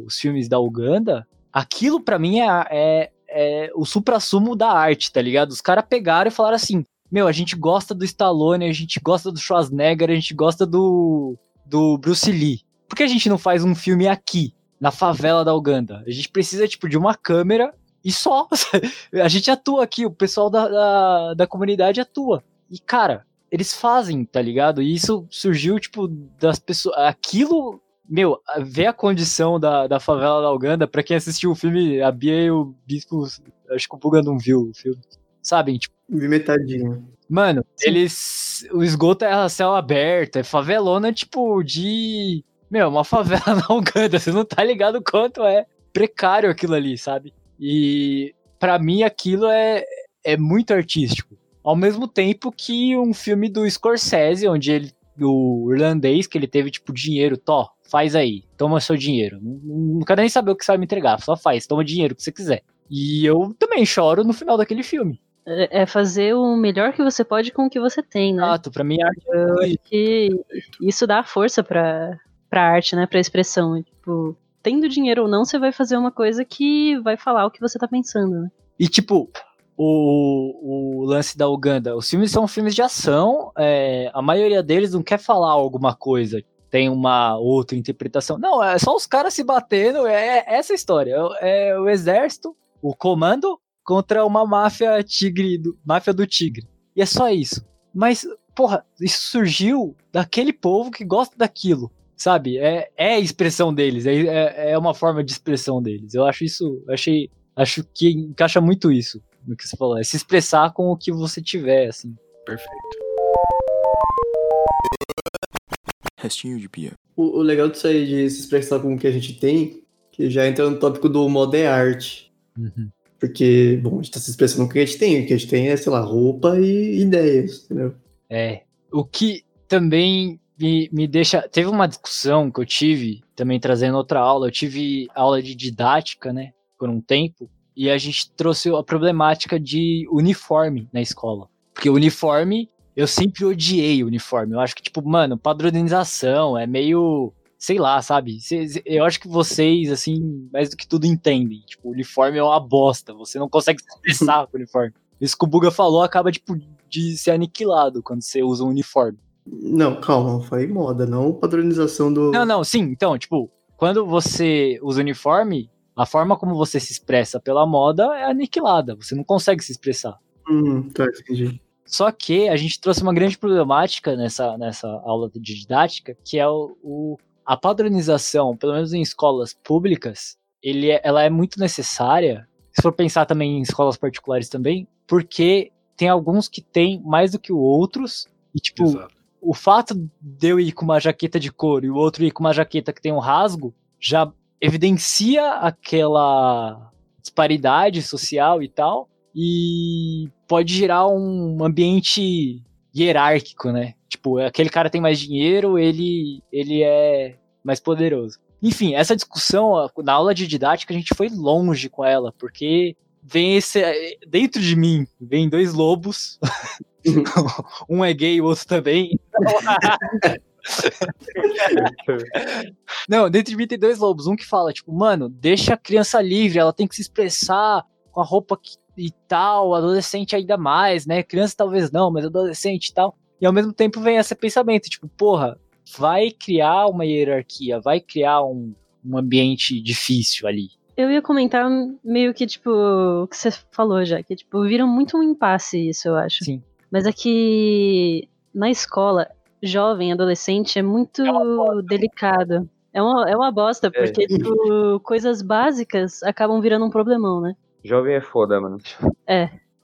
os filmes da Uganda, aquilo para mim é, é, é o supra-sumo da arte, tá ligado? Os caras pegaram e falaram assim: meu, a gente gosta do Stallone, a gente gosta do Schwarzenegger, a gente gosta do, do Bruce Lee. Por que a gente não faz um filme aqui? Na favela da Uganda. A gente precisa, tipo, de uma câmera e só. (laughs) a gente atua aqui, o pessoal da, da, da comunidade atua. E, cara, eles fazem, tá ligado? E isso surgiu, tipo, das pessoas. Aquilo. Meu, ver a condição da, da favela da Uganda, pra quem assistiu o filme, a Bia e o Bispo, acho que o Puga não viu o filme. Sabem, tipo. Vi metadinho. Mano, eles. O esgoto é a céu aberto, é favelona, tipo, de meu, uma favela (laughs) na Uganda, você não tá ligado quanto é precário aquilo ali, sabe? E para mim aquilo é, é muito artístico. Ao mesmo tempo que um filme do Scorsese, onde ele, o irlandês, que ele teve tipo dinheiro, tó, faz aí, toma seu dinheiro. Não, não quero nem saber o que você vai me entregar, só faz, toma dinheiro que você quiser. E eu também choro no final daquele filme. É, é fazer o melhor que você pode com o que você tem, né? Exato, pra mim arte é que isso dá força pra, pra arte, né? Pra expressão. Tipo, tendo dinheiro ou não, você vai fazer uma coisa que vai falar o que você tá pensando, né? E tipo, o, o lance da Uganda, os filmes são filmes de ação, é, a maioria deles não quer falar alguma coisa, tem uma outra interpretação. Não, é só os caras se batendo, é, é essa história. É, é o exército, o comando contra uma máfia tigre, do, máfia do tigre. E é só isso. Mas, porra, isso surgiu daquele povo que gosta daquilo sabe? É, é a expressão deles, é, é, é uma forma de expressão deles. Eu acho isso, achei, acho que encaixa muito isso no que você falou, é se expressar com o que você tiver, assim. Perfeito. Restinho de pia. O, o legal disso aí de se expressar com o que a gente tem, que já entra no tópico do moda é arte. Uhum. Porque, bom, a gente tá se expressando com o que a gente tem. O que a gente tem é, sei lá, roupa e ideias, entendeu? É. O que também me, me deixa. Teve uma discussão que eu tive, também trazendo outra aula. Eu tive aula de didática, né? Por um tempo. E a gente trouxe a problemática de uniforme na escola. Porque uniforme, eu sempre odiei o uniforme. Eu acho que, tipo, mano, padronização é meio. Sei lá, sabe? Eu acho que vocês, assim, mais do que tudo entendem. Tipo, o uniforme é uma bosta. Você não consegue se expressar (laughs) com uniforme. Isso que o Buga falou acaba, tipo, de ser aniquilado quando você usa um uniforme. Não, calma, eu falei moda, não padronização do. Não, não, sim. Então, tipo, quando você usa uniforme, a forma como você se expressa pela moda é aniquilada. Você não consegue se expressar. Hum, tá, entendi. Só que a gente trouxe uma grande problemática nessa, nessa aula de didática, que é o, o a padronização, pelo menos em escolas públicas, ele é, ela é muito necessária. Se for pensar também em escolas particulares também, porque tem alguns que tem mais do que outros. E, tipo, Exato. O fato de eu ir com uma jaqueta de couro e o outro ir com uma jaqueta que tem um rasgo já evidencia aquela disparidade social e tal. E pode gerar um ambiente hierárquico, né? Tipo, aquele cara tem mais dinheiro, ele, ele é mais poderoso. Enfim, essa discussão, na aula de didática, a gente foi longe com ela, porque vem esse. Dentro de mim, vem dois lobos. (laughs) (laughs) um é gay, o outro também. (laughs) Não, dentro de mim tem dois lobos. Um que fala, tipo, mano, deixa a criança livre, ela tem que se expressar com a roupa que, e tal, adolescente ainda mais, né? Criança talvez não, mas adolescente e tal. E ao mesmo tempo vem esse pensamento, tipo, porra, vai criar uma hierarquia, vai criar um, um ambiente difícil ali. Eu ia comentar meio que, tipo, o que você falou já, que, tipo, viram muito um impasse isso, eu acho. Sim. Mas é que na escola, jovem, adolescente, é muito delicado. É uma, é uma bosta, porque, tipo, coisas básicas acabam virando um problemão, né? Jovem é foda, mano.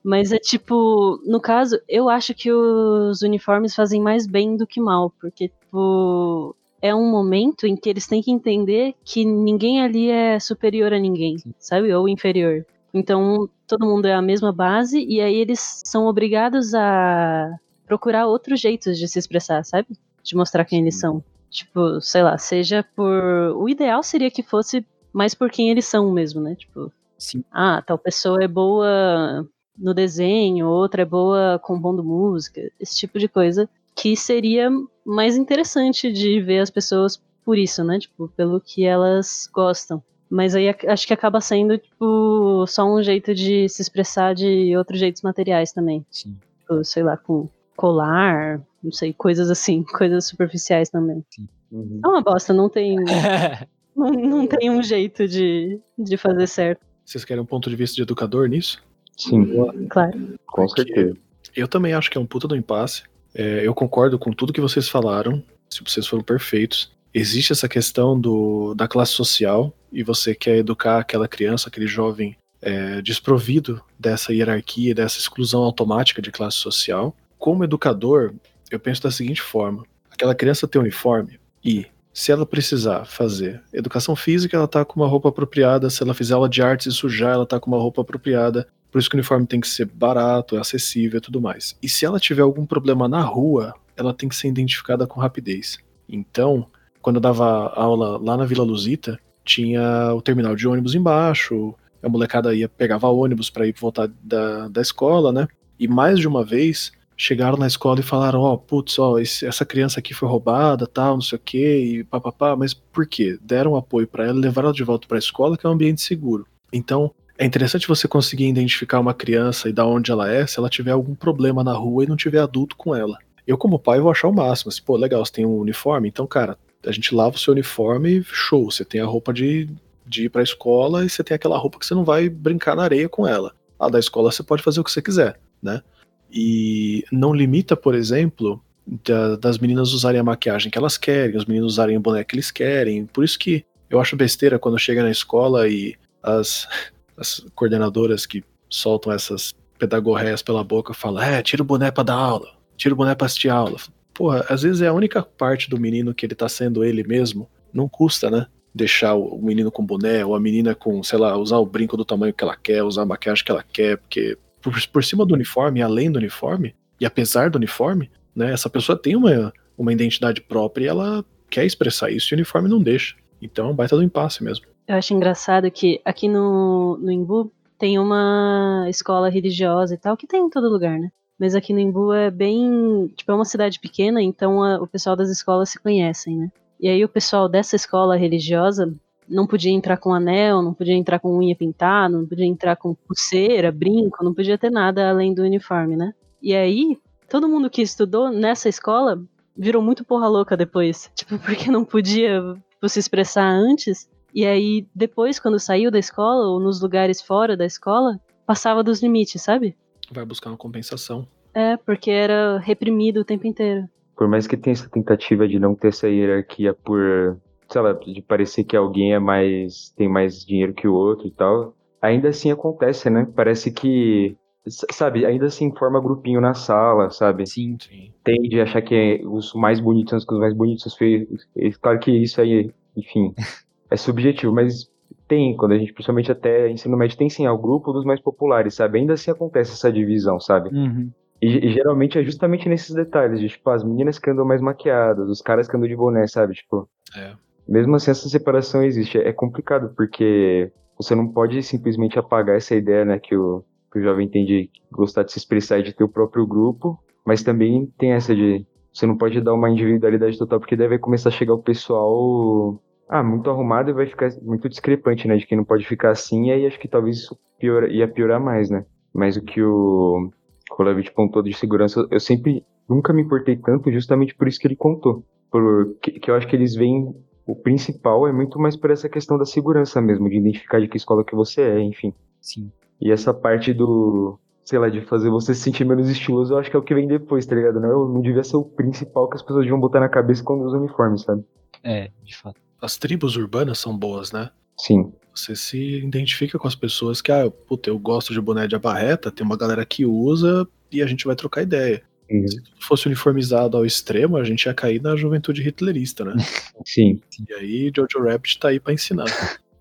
Mas é tipo, no caso, eu acho que os uniformes fazem mais bem do que mal, porque, tipo, é um momento em que eles têm que entender que ninguém ali é superior a ninguém, sabe? Ou inferior. Então, todo mundo é a mesma base, e aí eles são obrigados a procurar outros jeitos de se expressar, sabe? De mostrar quem eles são. Tipo, sei lá, seja por. O ideal seria que fosse mais por quem eles são mesmo, né? Tipo, Sim. ah, tal pessoa é boa no desenho, outra é boa compondo música, esse tipo de coisa que seria mais interessante de ver as pessoas por isso, né? Tipo, pelo que elas gostam. Mas aí ac- acho que acaba sendo, tipo, só um jeito de se expressar de outros jeitos materiais também. Sim. Tipo, sei lá, com colar, não sei, coisas assim, (laughs) coisas superficiais também. Uhum. É uma bosta, não tem, (laughs) não, não tem um jeito de, de fazer certo, Vocês querem um ponto de vista de educador nisso? Sim, claro. com certeza. Eu também acho que é um puta do impasse. É, eu concordo com tudo que vocês falaram. Se vocês foram perfeitos. Existe essa questão do, da classe social e você quer educar aquela criança, aquele jovem é, desprovido dessa hierarquia, dessa exclusão automática de classe social. Como educador, eu penso da seguinte forma: aquela criança tem uniforme e se ela precisar fazer educação física, ela tá com uma roupa apropriada. Se ela fizer aula de artes e sujar, ela tá com uma roupa apropriada. Por isso que o uniforme tem que ser barato, acessível e tudo mais. E se ela tiver algum problema na rua, ela tem que ser identificada com rapidez. Então, quando eu dava aula lá na Vila Luzita, tinha o terminal de ônibus embaixo, a molecada ia pegava ônibus para ir voltar da, da escola, né? E mais de uma vez chegaram na escola e falaram: Ó, putz, ó, esse- essa criança aqui foi roubada, tal, não sei o quê, e papapá, mas por quê? Deram apoio para ela, levaram ela de volta para a escola, que é um ambiente seguro. Então, é interessante você conseguir identificar uma criança e da onde ela é, se ela tiver algum problema na rua e não tiver adulto com ela. Eu, como pai, vou achar o máximo. Assim, pô, legal, você tem um uniforme, então, cara, a gente lava o seu uniforme, show. Você tem a roupa de, de ir pra escola e você tem aquela roupa que você não vai brincar na areia com ela. A da escola você pode fazer o que você quiser, né? E não limita, por exemplo, da- das meninas usarem a maquiagem que elas querem, os meninos usarem o boneco que eles querem. Por isso que eu acho besteira quando chega na escola e as, (laughs) as coordenadoras que soltam essas pedagorreias pela boca falam: é, tira o boneco pra dar aula, tira o boneco pra assistir aula. Porra, às vezes é a única parte do menino que ele tá sendo ele mesmo. Não custa, né? Deixar o menino com boné, ou a menina com, sei lá, usar o brinco do tamanho que ela quer, usar a maquiagem que ela quer, porque por, por cima do uniforme, além do uniforme, e apesar do uniforme, né, essa pessoa tem uma, uma identidade própria e ela quer expressar isso e o uniforme não deixa. Então é um baita do impasse mesmo. Eu acho engraçado que aqui no, no Imbu tem uma escola religiosa e tal, que tem em todo lugar, né? Mas aqui no Imbu é bem. Tipo, é uma cidade pequena, então a- o pessoal das escolas se conhecem, né? E aí o pessoal dessa escola religiosa não podia entrar com anel, não podia entrar com unha pintada, não podia entrar com pulseira, brinco, não podia ter nada além do uniforme, né? E aí, todo mundo que estudou nessa escola virou muito porra louca depois. (laughs) Tipo, porque não podia tipo, se expressar antes. E aí, depois, quando saiu da escola, ou nos lugares fora da escola, passava dos limites, sabe? Vai buscar uma compensação. É, porque era reprimido o tempo inteiro. Por mais que tenha essa tentativa de não ter essa hierarquia por, sei lá, de parecer que alguém é mais tem mais dinheiro que o outro e tal, ainda assim acontece, né? Parece que sabe, ainda assim forma grupinho na sala, sabe? Sim. Sim. Tende a achar que os mais bonitos são os mais bonitos, os feios. E Claro que isso aí, enfim, (laughs) é subjetivo, mas tem, quando a gente, principalmente até ensino médio, tem sim, é o grupo dos mais populares, sabe? Ainda assim acontece essa divisão, sabe? Uhum. E, e geralmente é justamente nesses detalhes, de, tipo, as meninas que andam mais maquiadas, os caras que andam de boné, sabe? Tipo, É. mesmo assim essa separação existe. É complicado, porque você não pode simplesmente apagar essa ideia, né, que o, que o jovem tem de gostar de se expressar e de ter o próprio grupo, mas também tem essa de você não pode dar uma individualidade total, porque vai começar a chegar o pessoal ah, muito arrumado e vai ficar muito discrepante, né, de quem não pode ficar assim, e aí acho que talvez isso piora, ia piorar mais, né? Mas o que o Kolavich pontou de segurança, eu sempre nunca me importei tanto justamente por isso que ele contou. Por, que, que eu acho que eles veem o principal é muito mais por essa questão da segurança mesmo, de identificar de que escola que você é, enfim. Sim. E essa parte do, sei lá, de fazer você se sentir menos estiloso, eu acho que é o que vem depois, tá ligado? Não, não devia ser o principal que as pessoas deviam botar na cabeça quando usam uniformes, sabe? É, de fato. As tribos urbanas são boas, né? Sim. Você se identifica com as pessoas que, ah, puta, eu gosto de boné de abarreta, tem uma galera que usa e a gente vai trocar ideia. Uhum. Se tudo fosse uniformizado ao extremo, a gente ia cair na juventude hitlerista, né? (laughs) Sim. E aí Jojo Rabbit tá aí pra ensinar.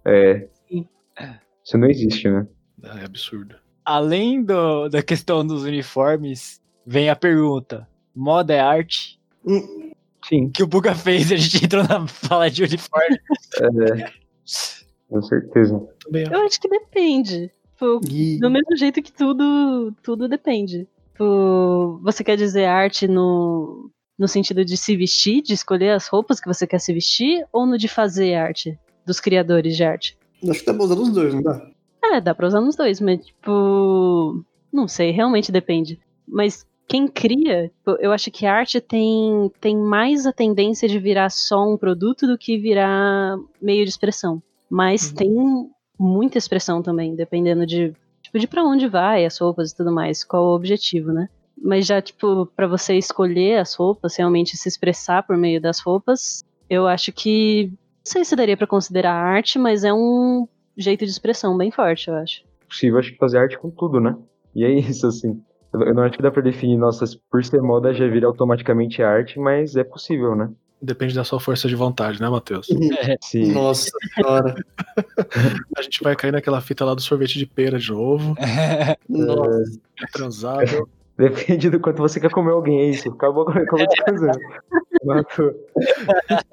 É. Sim. Isso não existe, né? É absurdo. Além do, da questão dos uniformes, vem a pergunta: moda é arte? Sim. Que o Buga fez, a gente entrou na fala de uniforme. É. Com certeza. Eu acho que depende. Tipo, do mesmo jeito que tudo, tudo depende. Tipo, você quer dizer arte no, no sentido de se vestir, de escolher as roupas que você quer se vestir, ou no de fazer arte, dos criadores de arte? Acho que dá pra usar os dois, não dá? É, dá pra usar nos dois, mas tipo. Não sei, realmente depende. Mas quem cria, tipo, eu acho que a arte tem, tem mais a tendência de virar só um produto do que virar meio de expressão. Mas Uhum. tem muita expressão também, dependendo de, tipo, de pra onde vai as roupas e tudo mais, qual o objetivo, né? Mas já, tipo, pra você escolher as roupas, realmente se expressar por meio das roupas, eu acho que. Não sei se daria pra considerar arte, mas é um jeito de expressão bem forte, eu acho. Possível, acho que fazer arte com tudo, né? E é isso, assim. Eu não acho que dá pra definir, nossa, por ser moda já vira automaticamente arte, mas é possível, né? Depende da sua força de vontade, né, Matheus? (laughs) Sim. Nossa senhora. (laughs) A gente vai cair naquela fita lá do sorvete de pera de novo. Nossa. É transável. (laughs) Depende do quanto você quer comer alguém, é isso. Acabou com acabou descansando. Matou.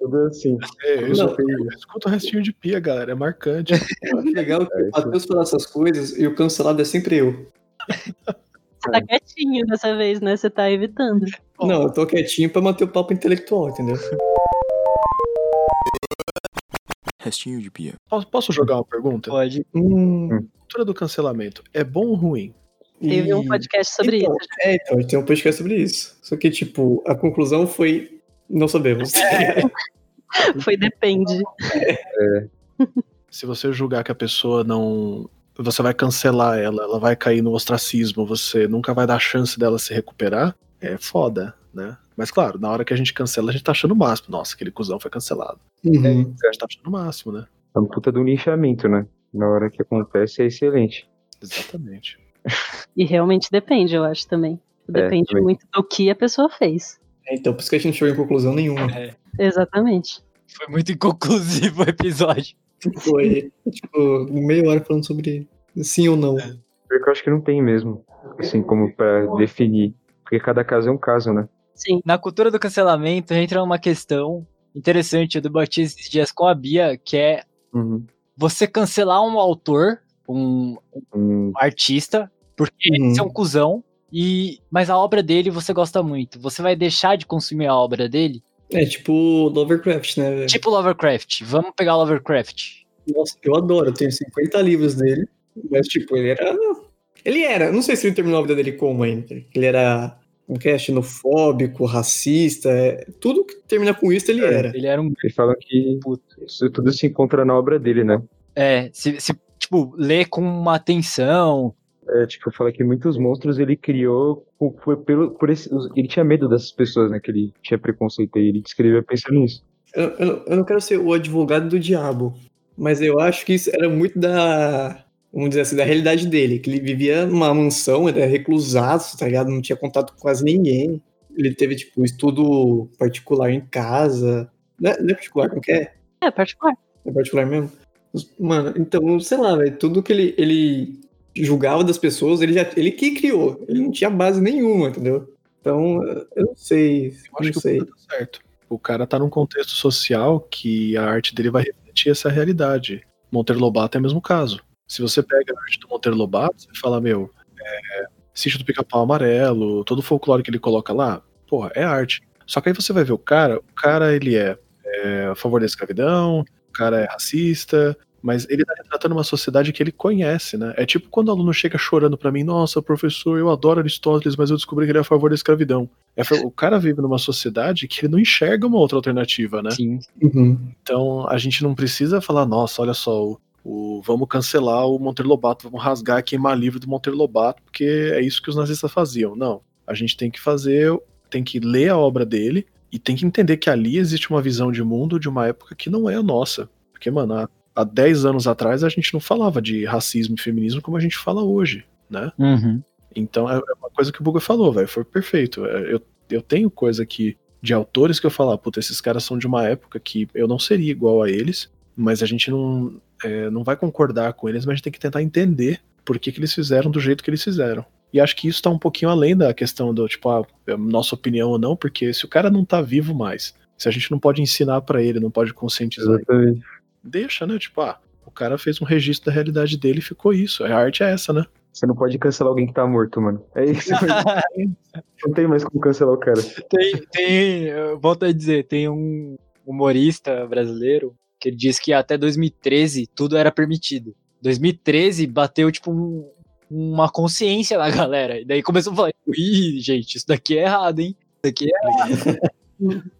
Tudo assim. É, eu Não. escuto o restinho de pia, galera. É marcante. Legal que É, o Matheus fala essas coisas e o cancelado é sempre eu. Você tá quietinho dessa vez, né? Você tá evitando. Não, eu tô quietinho pra manter o papo intelectual, entendeu? Restinho de pia. Posso- Posso jogar uma pergunta? Pode. Hum, Cultura do cancelamento é bom ou ruim? Teve um e- podcast sobre então, isso. É, então, a gente tem um podcast sobre isso. Só que, tipo, a conclusão foi. Não sabemos. (laughs) Foi depende. Se você julgar que a pessoa não. Você vai cancelar ela, ela vai cair no ostracismo, você nunca vai dar chance dela se recuperar, é foda, né? Mas claro, na hora que a gente cancela, a gente tá achando o máximo. Nossa, aquele cuzão foi cancelado. Uhum. A gente tá achando o máximo, né? É um puta do lixamento, né? Na hora que acontece é excelente. Exatamente. E realmente depende, eu acho também. Depende também. muito do que a pessoa fez. É, Então, por isso que a gente não chegou em conclusão nenhuma. Exatamente. Foi muito inconclusivo o episódio. Foi, tipo, meia hora falando sobre sim ou não. Porque eu acho que não tem mesmo, assim, como pra definir. Porque cada caso é um caso, né? Sim. Na cultura do cancelamento entra uma questão interessante, eu debati esses dias com a Bia, que é Uhum. você cancelar um autor, um Hum, artista, porque Uhum. é um cuzão, e, mas a obra dele você gosta muito. Você vai deixar de consumir a obra dele? É tipo Lovecraft, né? velho? Tipo Lovecraft. Vamos pegar Lovecraft. Nossa, eu adoro, eu tenho 50 livros dele. Mas, tipo, ele era. Ele era, não sei se ele terminou a vida dele como ainda. Ele era um que é xenofóbico, racista, é- tudo que termina com isso ele era. Ele era um. ele fala que isso tudo se encontra na obra dele, né? É, se, se, tipo, ler com uma atenção. É, tipo, fala que muitos monstros ele criou por, por- pelo, por esse, ele tinha medo dessas pessoas, né? Que ele tinha preconceito e ele descrevia pensando nisso. Eu, eu- eu não quero ser o advogado do diabo, mas eu acho que isso era muito da vamos dizer assim, da realidade dele, que ele vivia numa mansão, ele era reclusado, tá ligado? Não tinha contato com quase ninguém. Ele teve, tipo, estudo particular em casa. Não é, não é particular, como que é? É, particular. É particular mesmo? Mano, então, sei lá, velho, tudo que ele, ele julgava das pessoas, ele já ele que criou. Ele não tinha base nenhuma, entendeu? Então, eu não sei. Eu acho não que sei. o cara tá certo. O cara tá num contexto social que a arte dele vai refletir essa realidade. Monteiro Lobato é o mesmo caso. Se você pega a arte do Monteiro Lobato, você fala, meu, é, Sítio do Pica-Pau Amarelo, todo o folclore que ele coloca lá, porra, é arte. Só que aí você vai ver o cara, o cara ele é, é a favor da escravidão, o cara é racista, mas ele tá retratando uma sociedade que ele conhece, né? É tipo quando o aluno chega chorando pra mim, nossa, professor, eu adoro Aristóteles, mas eu descobri que ele é a favor da escravidão. É, o cara vive numa sociedade que ele não enxerga uma outra alternativa, né? Sim. Uhum. Então a gente não precisa falar, nossa, olha só, o, o- vamos cancelar o Monteiro Lobato, vamos rasgar, queimar livro do Monteiro Lobato, porque é isso que os nazistas faziam. Não. A gente tem que fazer, tem que ler a obra dele e tem que entender que ali existe uma visão de mundo de uma época que não é a nossa. Porque, mano, há, há 10 anos atrás a gente não falava de racismo e feminismo como a gente fala hoje, né? Uhum. Então é é uma coisa que o Buga falou, velho, foi perfeito. É, Eu, eu tenho coisa aqui de autores que eu falo, ah, puta, esses caras são de uma época que eu não seria igual a eles, mas a gente não, é, não vai concordar com eles, mas a gente tem que tentar entender por que, que eles fizeram do jeito que eles fizeram. E acho que isso tá um pouquinho além da questão do, tipo, a nossa opinião ou não, porque se o cara não tá vivo mais, se a gente não pode ensinar pra ele, não pode conscientizar, Exatamente. Deixa, né? Tipo, ah, o cara fez um registro da realidade dele e ficou isso. A arte é essa, né? Você não pode cancelar alguém que tá morto, mano. É isso. (laughs) não tem mais como cancelar o cara. Tem, tem, eu volto a dizer, tem um humorista brasileiro que ele diz que até 2013 tudo era permitido. 2013 bateu, tipo, um- uma consciência na galera. E daí começou a falar, ih, gente, isso daqui é errado, hein? Isso daqui é (laughs)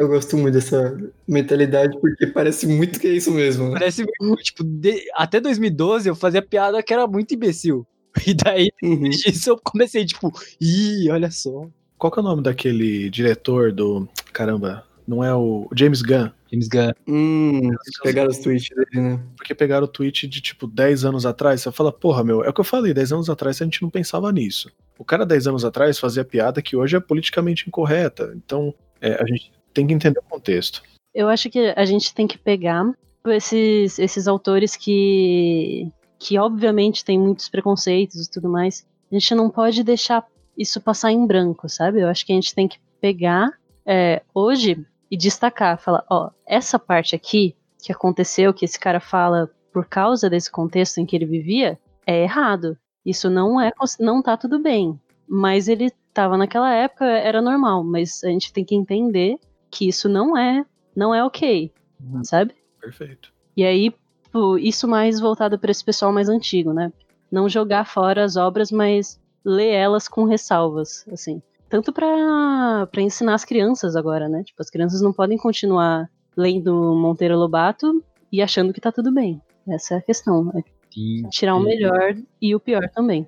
Eu gosto muito dessa mentalidade porque parece muito que é isso mesmo. Né? Parece, tipo, de- até 2012 eu fazia piada que era muito imbecil. (laughs) E daí, Uhum. disso, eu comecei, tipo, ih, olha só. Qual que é o nome daquele diretor do. Caramba, não é o o James Gunn? James Gunn. Hum, pegaram os tweets dele, né? Porque pegaram o tweet de tipo 10 anos atrás. Você fala, porra, meu, é o que eu falei, 10 anos atrás a gente não pensava nisso. O cara 10 anos atrás fazia piada que hoje é politicamente incorreta. Então, é, a gente tem que entender o contexto. Eu acho que a gente tem que pegar esses, esses autores que, que obviamente têm muitos preconceitos e tudo mais. A gente não pode deixar isso passar em branco, sabe? Eu acho que a gente tem que pegar é, hoje e destacar, falar, ó, essa parte aqui que aconteceu, que esse cara fala por causa desse contexto em que ele vivia, é errado. Isso não é, não tá tudo bem. Mas ele estava naquela época, era normal. Mas a gente tem que entender que isso não é, não é ok, Uhum. sabe? Perfeito. E aí, pô, isso mais voltado para esse pessoal mais antigo, né? Não jogar fora as obras, mas ler elas com ressalvas, assim. Tanto pra pra ensinar as crianças agora, né? Tipo, as crianças não podem continuar lendo Monteiro Lobato e achando que tá tudo bem. Essa é a questão. É Sim. tirar o melhor e o pior também.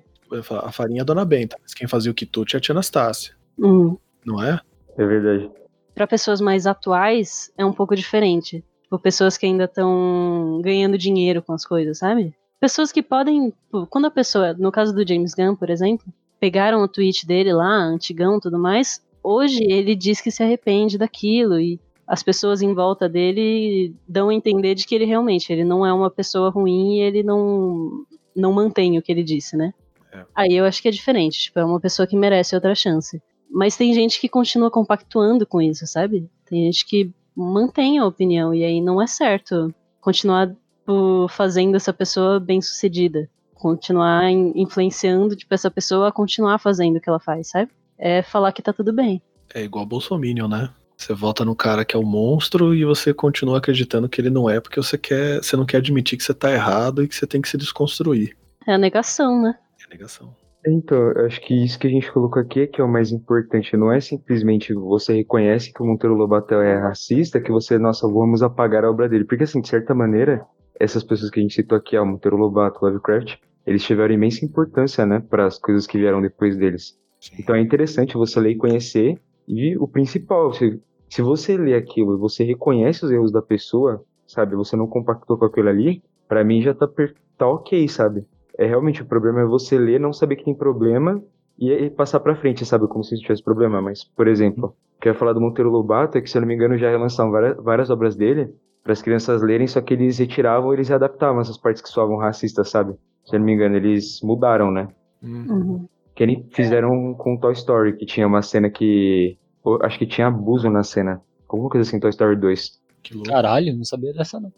A farinha é a Dona Benta, mas quem fazia o quitute é a tia Anastácia, Hum. não é? É verdade. Para pessoas mais atuais é um pouco diferente. Tipo, pessoas que ainda estão ganhando dinheiro com as coisas, sabe? Pessoas que podem. tipo, Quando a pessoa, no caso do James Gunn, por exemplo, pegaram o tweet dele lá, antigão tudo mais, hoje ele diz que se arrepende daquilo e as pessoas em volta dele dão a entender de que ele realmente ele não é uma pessoa ruim e ele não, não mantém o que ele disse, né? É. Aí eu acho que é diferente, tipo, é uma pessoa que merece outra chance. Mas tem gente que continua compactuando com isso, sabe? Tem gente que mantém a opinião e aí não é certo continuar tipo, fazendo essa pessoa bem sucedida. Continuar in- influenciando tipo, essa pessoa a continuar fazendo o que ela faz, sabe? É falar que tá tudo bem. É igual Bolsominion, né? Você vota no cara que é o monstro e você continua acreditando que ele não é, porque você quer, você não quer admitir que você tá errado e que você tem que se desconstruir. É a negação, né? É negação. Então, acho que isso que a gente colocou aqui é que é o mais importante. Não é simplesmente você reconhece que o Monteiro Lobato é racista, que você, nossa, vamos apagar a obra dele. Porque, assim, de certa maneira, essas pessoas que a gente citou aqui, ó, Monteiro Lobato, Lovecraft, eles tiveram imensa importância, né, para as coisas que vieram depois deles. Então é interessante você ler e conhecer. E o principal, se, se você lê aquilo e você reconhece os erros da pessoa, sabe, você não compactou com aquilo ali, pra mim já tá, per- tá ok, sabe? É realmente o problema é você ler, não saber que tem problema e, e passar pra frente, sabe? Como se não tivesse problema. Mas, por exemplo, o que eu ia falar do Monteiro Lobato é que, se eu não me engano, já relançaram várias, várias obras dele para as crianças lerem, só que eles retiravam, eles adaptavam essas partes que soavam racistas, sabe? Se eu não me engano, eles mudaram, né? Hum. Uhum. Que nem fizeram com Toy Story, que tinha uma cena que. Acho que tinha abuso na cena. Alguma coisa assim, Toy Story 2. Que louco. Caralho, não sabia dessa não.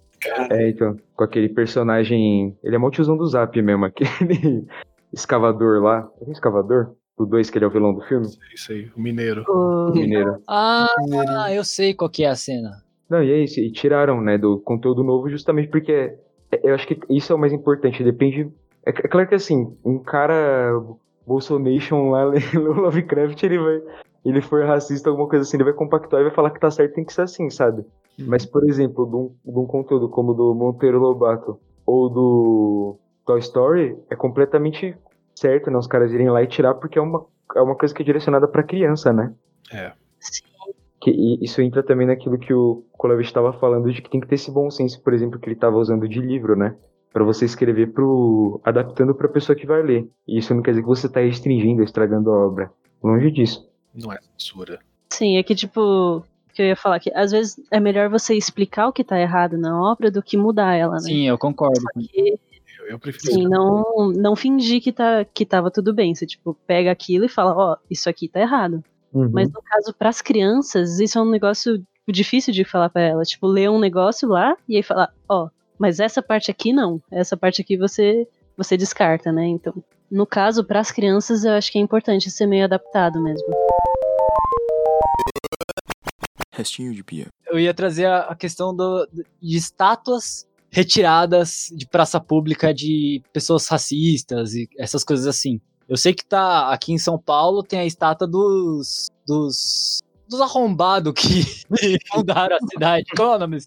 É, então, com aquele personagem. Ele é mó tiozão do Zap mesmo, (laughs) aquele escavador lá. É escavador? Do 2, que ele é o vilão do filme? Isso aí, o mineiro. O- Mineiro. Ah, eu sei qual que é a cena. Não, e é isso. E tiraram, né, do conteúdo novo justamente porque. é- Eu acho que isso é o mais importante. Depende. É, é claro que assim, um cara Bolsonation lá, (laughs) Lovecraft, ele vai. Ele for racista, alguma coisa assim, ele vai compactuar e vai falar que tá certo, tem que ser assim, sabe? Mas, por exemplo, de um, de um conteúdo como o do Monteiro Lobato ou do Toy Story, é completamente certo, né? Os caras irem lá e tirar, porque é uma, é uma coisa que é direcionada pra criança, né? É. Que, e isso entra também naquilo que o Kolavich estava falando, de que tem que ter esse bom senso, por exemplo, que ele estava usando de livro, né? Pra você escrever pro. adaptando pra pessoa que vai ler. E isso não quer dizer que você tá restringindo, estragando a obra. Longe disso. Não é censura. Sim, é que tipo, que eu ia falar que às vezes é melhor você explicar o que tá errado na obra do que mudar ela, né? Sim, eu concordo. Porque, Eu, eu prefiro. sim, não, não fingir que, tá, que tava tudo bem. Você, tipo, pega aquilo e fala, ó, isso aqui tá errado. Uhum. Mas no caso, pras crianças, isso é um negócio difícil de falar pra elas. Tipo, ler um negócio lá e aí falar, ó, mas essa parte aqui não. Essa parte aqui você, você descarta, né? Então, no caso, pras crianças, eu acho que é importante ser meio adaptado mesmo. Restinho de pia. Eu ia trazer a, questão do, de estátuas retiradas de praça pública de pessoas racistas e essas coisas assim. Eu sei que tá aqui em São Paulo tem a estátua dos dos dos arrombados que (laughs) fundaram a cidade. Qual é o nome?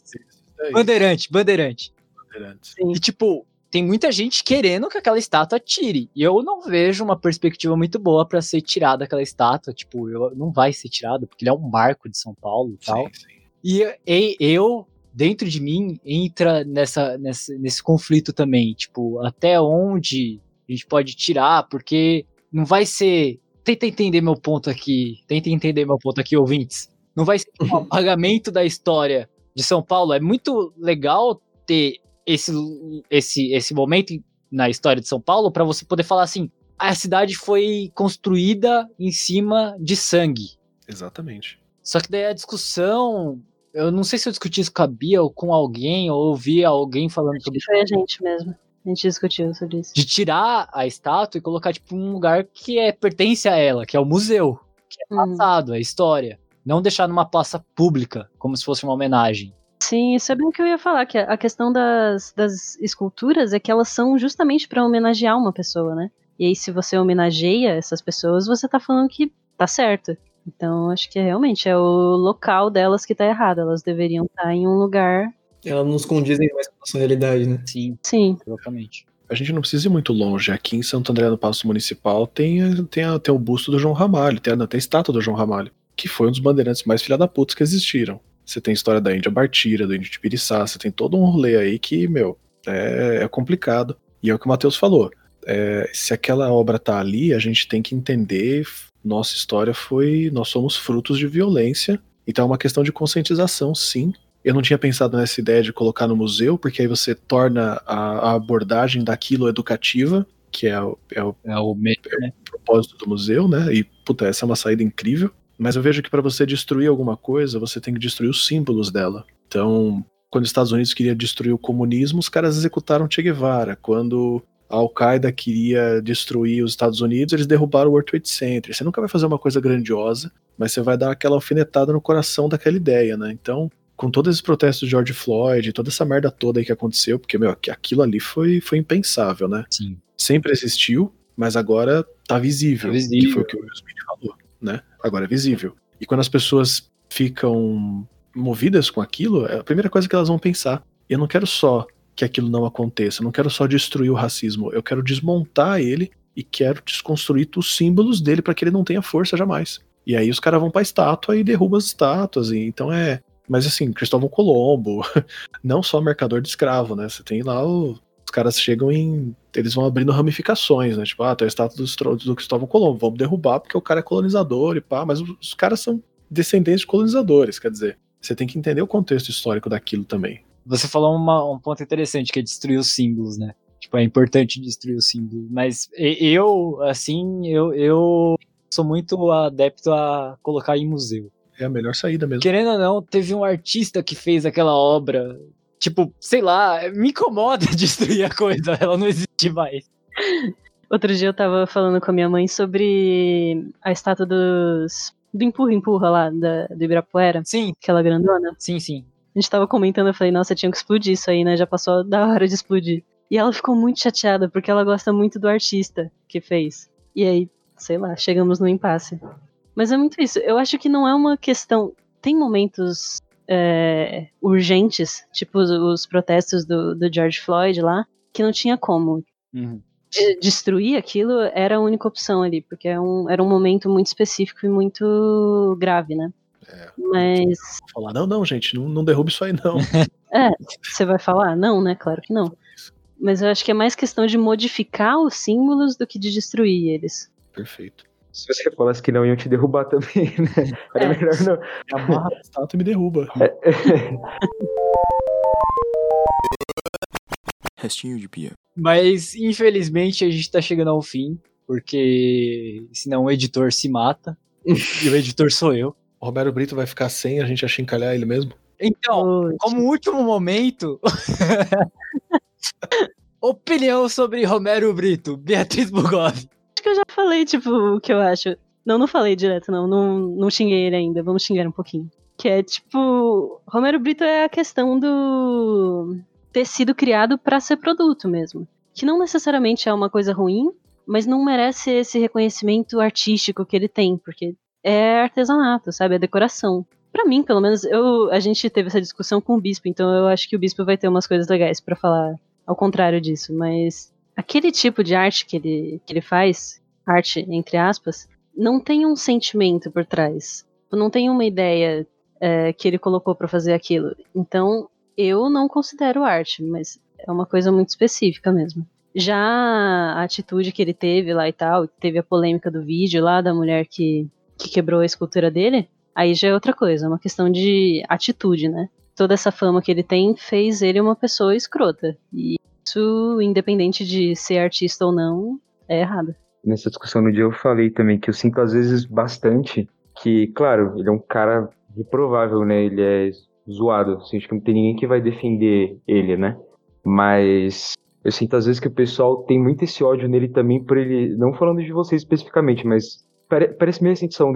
Bandeirante, Bandeirante. Bandeirantes. Sim. E tipo, tem muita gente querendo que aquela estátua tire. E eu não vejo uma perspectiva muito boa pra ser tirada aquela estátua. Tipo, eu, não vai ser tirada, porque ele é um marco de São Paulo e tal. Sim, sim. E, e eu, dentro de mim, entra nessa, nessa, nesse conflito também. Tipo, até onde a gente pode tirar, porque não vai ser. Tenta entender meu ponto aqui. Tenta entender meu ponto aqui, ouvintes. Não vai ser um (laughs) apagamento da história de São Paulo. É muito legal ter esse, esse, esse momento na história de São Paulo para você poder falar assim: a cidade foi construída em cima de sangue. Exatamente. Só que daí a discussão. Eu não sei se eu discuti isso com a Bia ou com alguém, ou ouvi alguém falando sobre Foi a gente mesmo. A gente discutiu sobre isso. de tirar a estátua e colocar, tipo, um lugar que é, pertence a ela, que é o museu, que é Uhum. passado, é história. Não deixar numa praça pública, como se fosse uma homenagem. Sim, isso é bem o que eu ia falar, que a questão das, das esculturas é que elas são justamente para homenagear uma pessoa, né? E aí, se você homenageia essas pessoas, você tá falando que tá certo. Então, acho que realmente é o local delas que tá errado. Elas deveriam estar em um lugar. Elas nos condizem mais com a nossa realidade, né? Sim, Sim, exatamente. A gente não precisa ir muito longe. Aqui em Santo André, no Paço Municipal, tem, tem, a- tem o busto do João Ramalho, tem a, tem a estátua do João Ramalho, que foi um dos bandeirantes mais filha da puta que existiram. Você tem a história da Índia Bartira, do Índio de Piriçá, você tem todo um rolê aí que, meu, é, é complicado. E é o que o Matheus falou. É, se aquela obra tá ali, a gente tem que entender. Nossa história foi. Nós somos frutos de violência. Então é uma questão de conscientização, sim. Eu não tinha pensado nessa ideia de colocar no museu, porque aí você torna a, a abordagem daquilo educativa, que é o, é o É o me... propósito do museu, né? E, puta, essa é uma saída incrível. Mas eu vejo que para você destruir alguma coisa, você tem que destruir os símbolos dela. Então, quando os Estados Unidos queria destruir o comunismo, os caras executaram Che Guevara. Quando a Al-Qaeda queria destruir os Estados Unidos, eles derrubaram o World Trade Center. Você nunca vai fazer uma coisa grandiosa, mas você vai dar aquela alfinetada no coração daquela ideia, né? Então, com todos esses protestos de George Floyd, toda essa merda toda aí que aconteceu, porque, meu, que aquilo ali foi, foi impensável, né? Sim. sempre existiu, mas agora tá visível, Tá visível. que foi o que o Will Smith falou, né? Agora é visível. E quando as pessoas ficam movidas com aquilo, é a primeira coisa que elas vão pensar. Eu não quero só que aquilo não aconteça, eu não quero só destruir o racismo, eu quero desmontar ele e quero desconstruir os símbolos dele para que ele não tenha força jamais. E aí os caras vão pra estátua e derrubam as estátuas, e então é. Mas assim, Cristóvão Colombo, (laughs) não só mercador de escravo, né? Você tem lá o caras chegam em. Eles vão abrindo ramificações, né? Tipo, ah, tem a estátua do, do Cristóvão Colombo, vamos derrubar porque o cara é colonizador e pá, mas os caras são descendentes de colonizadores, quer dizer, você tem que entender o contexto histórico daquilo também. Você falou uma, um ponto interessante, que é destruir os símbolos, né? Tipo, é importante destruir os símbolos. Mas eu, assim, eu, eu sou muito adepto a colocar em museu. É a melhor saída mesmo. Querendo ou não, teve um artista que fez aquela obra. Tipo, sei lá, me incomoda (laughs) destruir a coisa, ela não existe mais. Outro dia eu tava falando com a minha mãe sobre a estátua dos. do empurra-empurra lá, da, do Ibirapuera. Sim. Aquela grandona. Sim, sim. A gente tava comentando, eu falei, nossa, tinha que explodir isso aí, né? Já passou da hora de explodir. E ela ficou muito chateada, porque ela gosta muito do artista que fez. E aí, sei lá, chegamos no impasse. Mas é muito isso. Eu acho que não é uma questão. Tem momentos é, urgentes, tipo os, os protestos do, do, George Floyd lá, que não tinha como. Uhum. De, destruir aquilo era a única opção ali, porque é um, era um momento muito específico e muito grave, né? É, Mas. Falar, não, não, gente, não, não derrube isso aí, não. (laughs) é, você vai falar? Não, né? Claro que não. Mas eu acho que é mais questão de modificar os símbolos do que de destruir eles. Perfeito. Se você falasse que não iam te derrubar também, (laughs) né? Era É. melhor não. Amarra a estátua e me derruba. (laughs) Restinho de pia. Mas, infelizmente, a gente tá chegando ao fim, porque senão o editor se mata. e o editor sou eu. O Romero Brito vai ficar sem a gente achincalhar ele mesmo? Então, como último momento. (laughs) Opinião sobre Romero Brito, Beatriz Bugov. Que eu já falei, tipo, o que eu acho. Não, não falei direto, não. Não, não xinguei ele ainda. Vamos xingar um pouquinho. Que é, tipo, Romero Brito é a questão do ter sido criado pra ser produto mesmo. Que não necessariamente é uma coisa ruim, mas não merece esse reconhecimento artístico que ele tem, porque é artesanato, sabe? É decoração. Pra mim, pelo menos, eu, a gente teve essa discussão com o bispo, então eu acho que o bispo vai ter umas coisas legais pra falar ao contrário disso, mas aquele tipo de arte que ele, que ele faz, arte entre aspas, não tem um sentimento por trás. Não tem uma ideia é, que ele colocou pra fazer aquilo. Então, eu não considero arte, mas é uma coisa muito específica mesmo. Já a atitude que ele teve lá e tal, teve a polêmica do vídeo lá da mulher que, que quebrou a escultura dele, aí já é outra coisa, é uma questão de atitude, né? Toda essa fama que ele tem fez ele uma pessoa escrota. E isso, independente de ser artista ou não, é errado. Nessa discussão no dia eu falei também que eu sinto às vezes bastante que, claro, ele é um cara reprovável, né? Ele é zoado. Assim, acho que não tem ninguém que vai defender ele, né? Mas eu sinto às vezes que o pessoal tem muito esse ódio nele também por ele. Não falando de vocês especificamente, mas pare- parece meio a sensação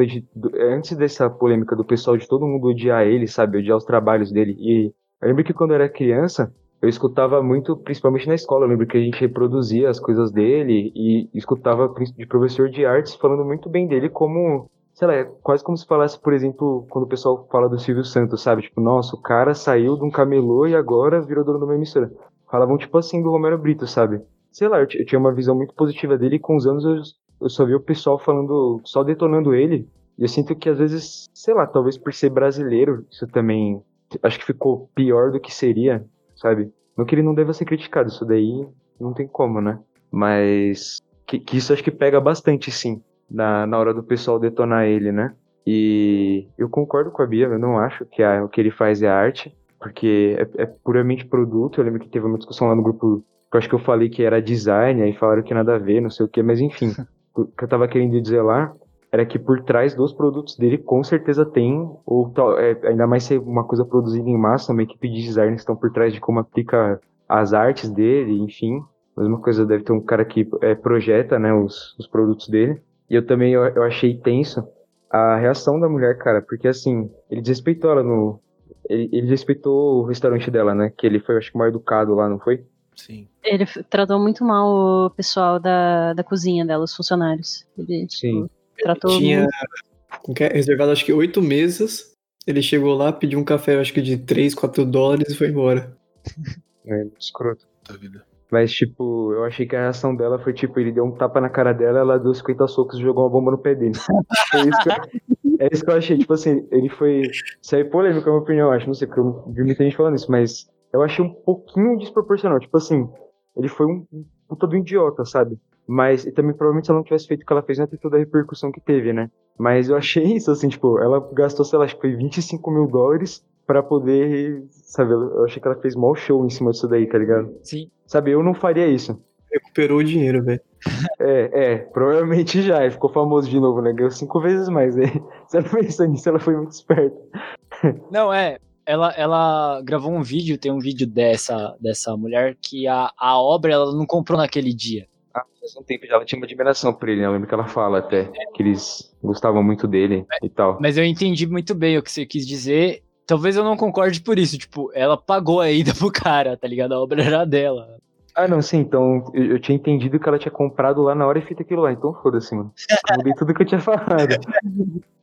antes dessa polêmica do pessoal de todo mundo odiar ele, sabe? Odiar os trabalhos dele. E eu lembro que quando eu era criança, eu escutava muito, principalmente na escola, eu lembro que a gente reproduzia as coisas dele e escutava de professor de artes falando muito bem dele como, sei lá, é quase como se falasse, por exemplo, quando o pessoal fala do Silvio Santos, sabe? Tipo, nossa, o cara saiu de um camelô e agora virou dono de uma emissora. Falavam tipo assim do Romero Brito, sabe? Sei lá, eu, eu tinha uma visão muito positiva dele e com os anos eu, eu só vi o pessoal falando, só detonando ele. E eu sinto que às vezes, sei lá, talvez por ser brasileiro, isso também acho que ficou pior do que seria, sabe? Não que ele não deva ser criticado, isso daí não tem como, né? Mas que, que isso acho que pega bastante, sim, na, na hora do pessoal detonar ele, né? E eu concordo com a Bia, eu não acho que a- o que ele faz é arte, porque é, é puramente produto. Eu lembro que teve uma discussão lá no grupo, que eu acho que eu falei que era design, aí falaram que nada a ver, não sei o que, mas enfim, (laughs) o que eu tava querendo dizer lá era que por trás dos produtos dele com certeza tem, ou tal- é, ainda mais ser uma coisa produzida em massa, uma equipe de designers que estão por trás de como aplica as artes dele, enfim. Mesma coisa, deve ter um cara que é, projeta né, os, os produtos dele. E eu também eu, eu achei tenso a reação da mulher, cara, porque assim, ele desrespeitou ela no. Ele, ele desrespeitou o restaurante dela, né? Que ele foi, acho que, mal educado lá, não foi? Sim. Ele tratou muito mal o pessoal da, da cozinha dela, os funcionários. Ele, tipo, Tratou Tinha reservado acho que oito mesas. Ele chegou lá, pediu um café, acho que de 3, 4 dólares e foi embora. É, escroto. Da vida. Mas, tipo, eu achei que a reação dela foi, tipo, ele deu um tapa na cara dela, ela deu 50 socos e jogou uma bomba no pé dele. É isso que eu, é isso que eu achei. Tipo assim, ele foi. Isso aí é polêmico, é uma opinião, eu acho. Não sei, porque eu vi muita gente falando isso, mas eu achei um pouquinho desproporcional. Tipo assim, ele foi um um puta do idiota, sabe? Mas e também provavelmente se ela não tivesse feito o que ela fez, não ia ter toda a repercussão que teve, né? Mas eu achei isso, assim, tipo, ela gastou, sei lá, acho que foi 25 mil dólares pra poder, sabe? Eu achei que ela fez mau show em cima disso daí, tá ligado? Sim. Sabe, eu não faria isso. Recuperou o dinheiro, velho. (laughs) É, é, provavelmente já, ele ficou famoso de novo, né? Ganhou cinco vezes mais, né? (laughs) Se ela pensou nisso, ela foi muito esperta. (laughs) Não, é. Ela, ela gravou um vídeo, tem um vídeo dessa, dessa mulher que a, a obra ela não comprou naquele dia. Faz um tempo já, ela tinha uma admiração por ele, né? Eu lembro que ela fala até, que eles gostavam muito dele e tal. Mas eu entendi muito bem o que você quis dizer. Talvez eu não concorde por isso. Tipo, ela pagou a ida (laughs) pro cara, tá ligado? A obra era dela. Ah, não, sim, então eu, eu tinha entendido que ela tinha comprado lá na hora e feito aquilo lá, então foda-se, mano. Eu mudei tudo que eu tinha falado.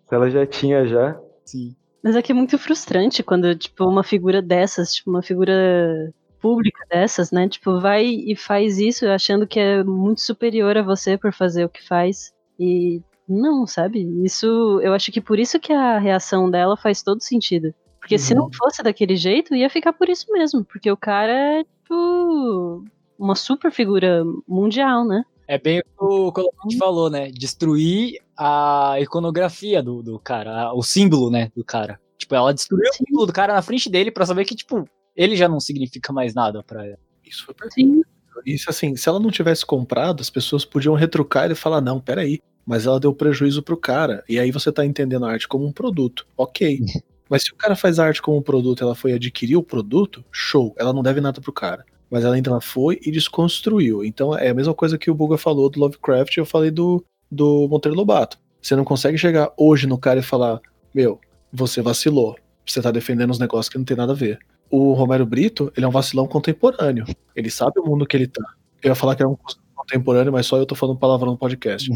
Se ela já tinha já. Sim. Mas é que é muito frustrante quando, tipo, uma figura dessas, tipo, uma figura pública dessas, né? Tipo, vai e faz isso achando que é muito superior a você por fazer o que faz. E não, sabe? Isso, eu acho que por isso que a reação dela faz todo sentido. Porque se não fosse daquele jeito, ia ficar por isso mesmo. Porque o cara é, tipo, uma super figura mundial, né? É bem o que o Colomante falou, né? Destruir a iconografia do, do cara, o símbolo, né, do cara. Tipo, ela destruiu o símbolo do cara na frente dele pra saber que, tipo, ele já não significa mais nada pra ela. Isso foi perfeito. Sim. Isso assim, se ela não tivesse comprado, as pessoas podiam retrucar e falar, não, peraí, mas ela deu prejuízo pro cara. E aí você tá entendendo a arte como um produto. Ok. (laughs) Mas se o cara faz a arte como um produto, ela foi adquirir o produto, show, ela não deve nada pro cara. Mas ela ainda foi e desconstruiu. Então é a mesma coisa que o Buga falou do Lovecraft e eu falei do, do Monteiro Lobato. Você não consegue chegar hoje no cara e falar, meu, você vacilou. Você tá defendendo uns negócios que não tem nada a ver. O Romero Brito, ele é um vacilão contemporâneo. Ele sabe o mundo que ele tá. Eu ia falar que era um cuzão contemporâneo, mas só eu tô falando palavrão no podcast.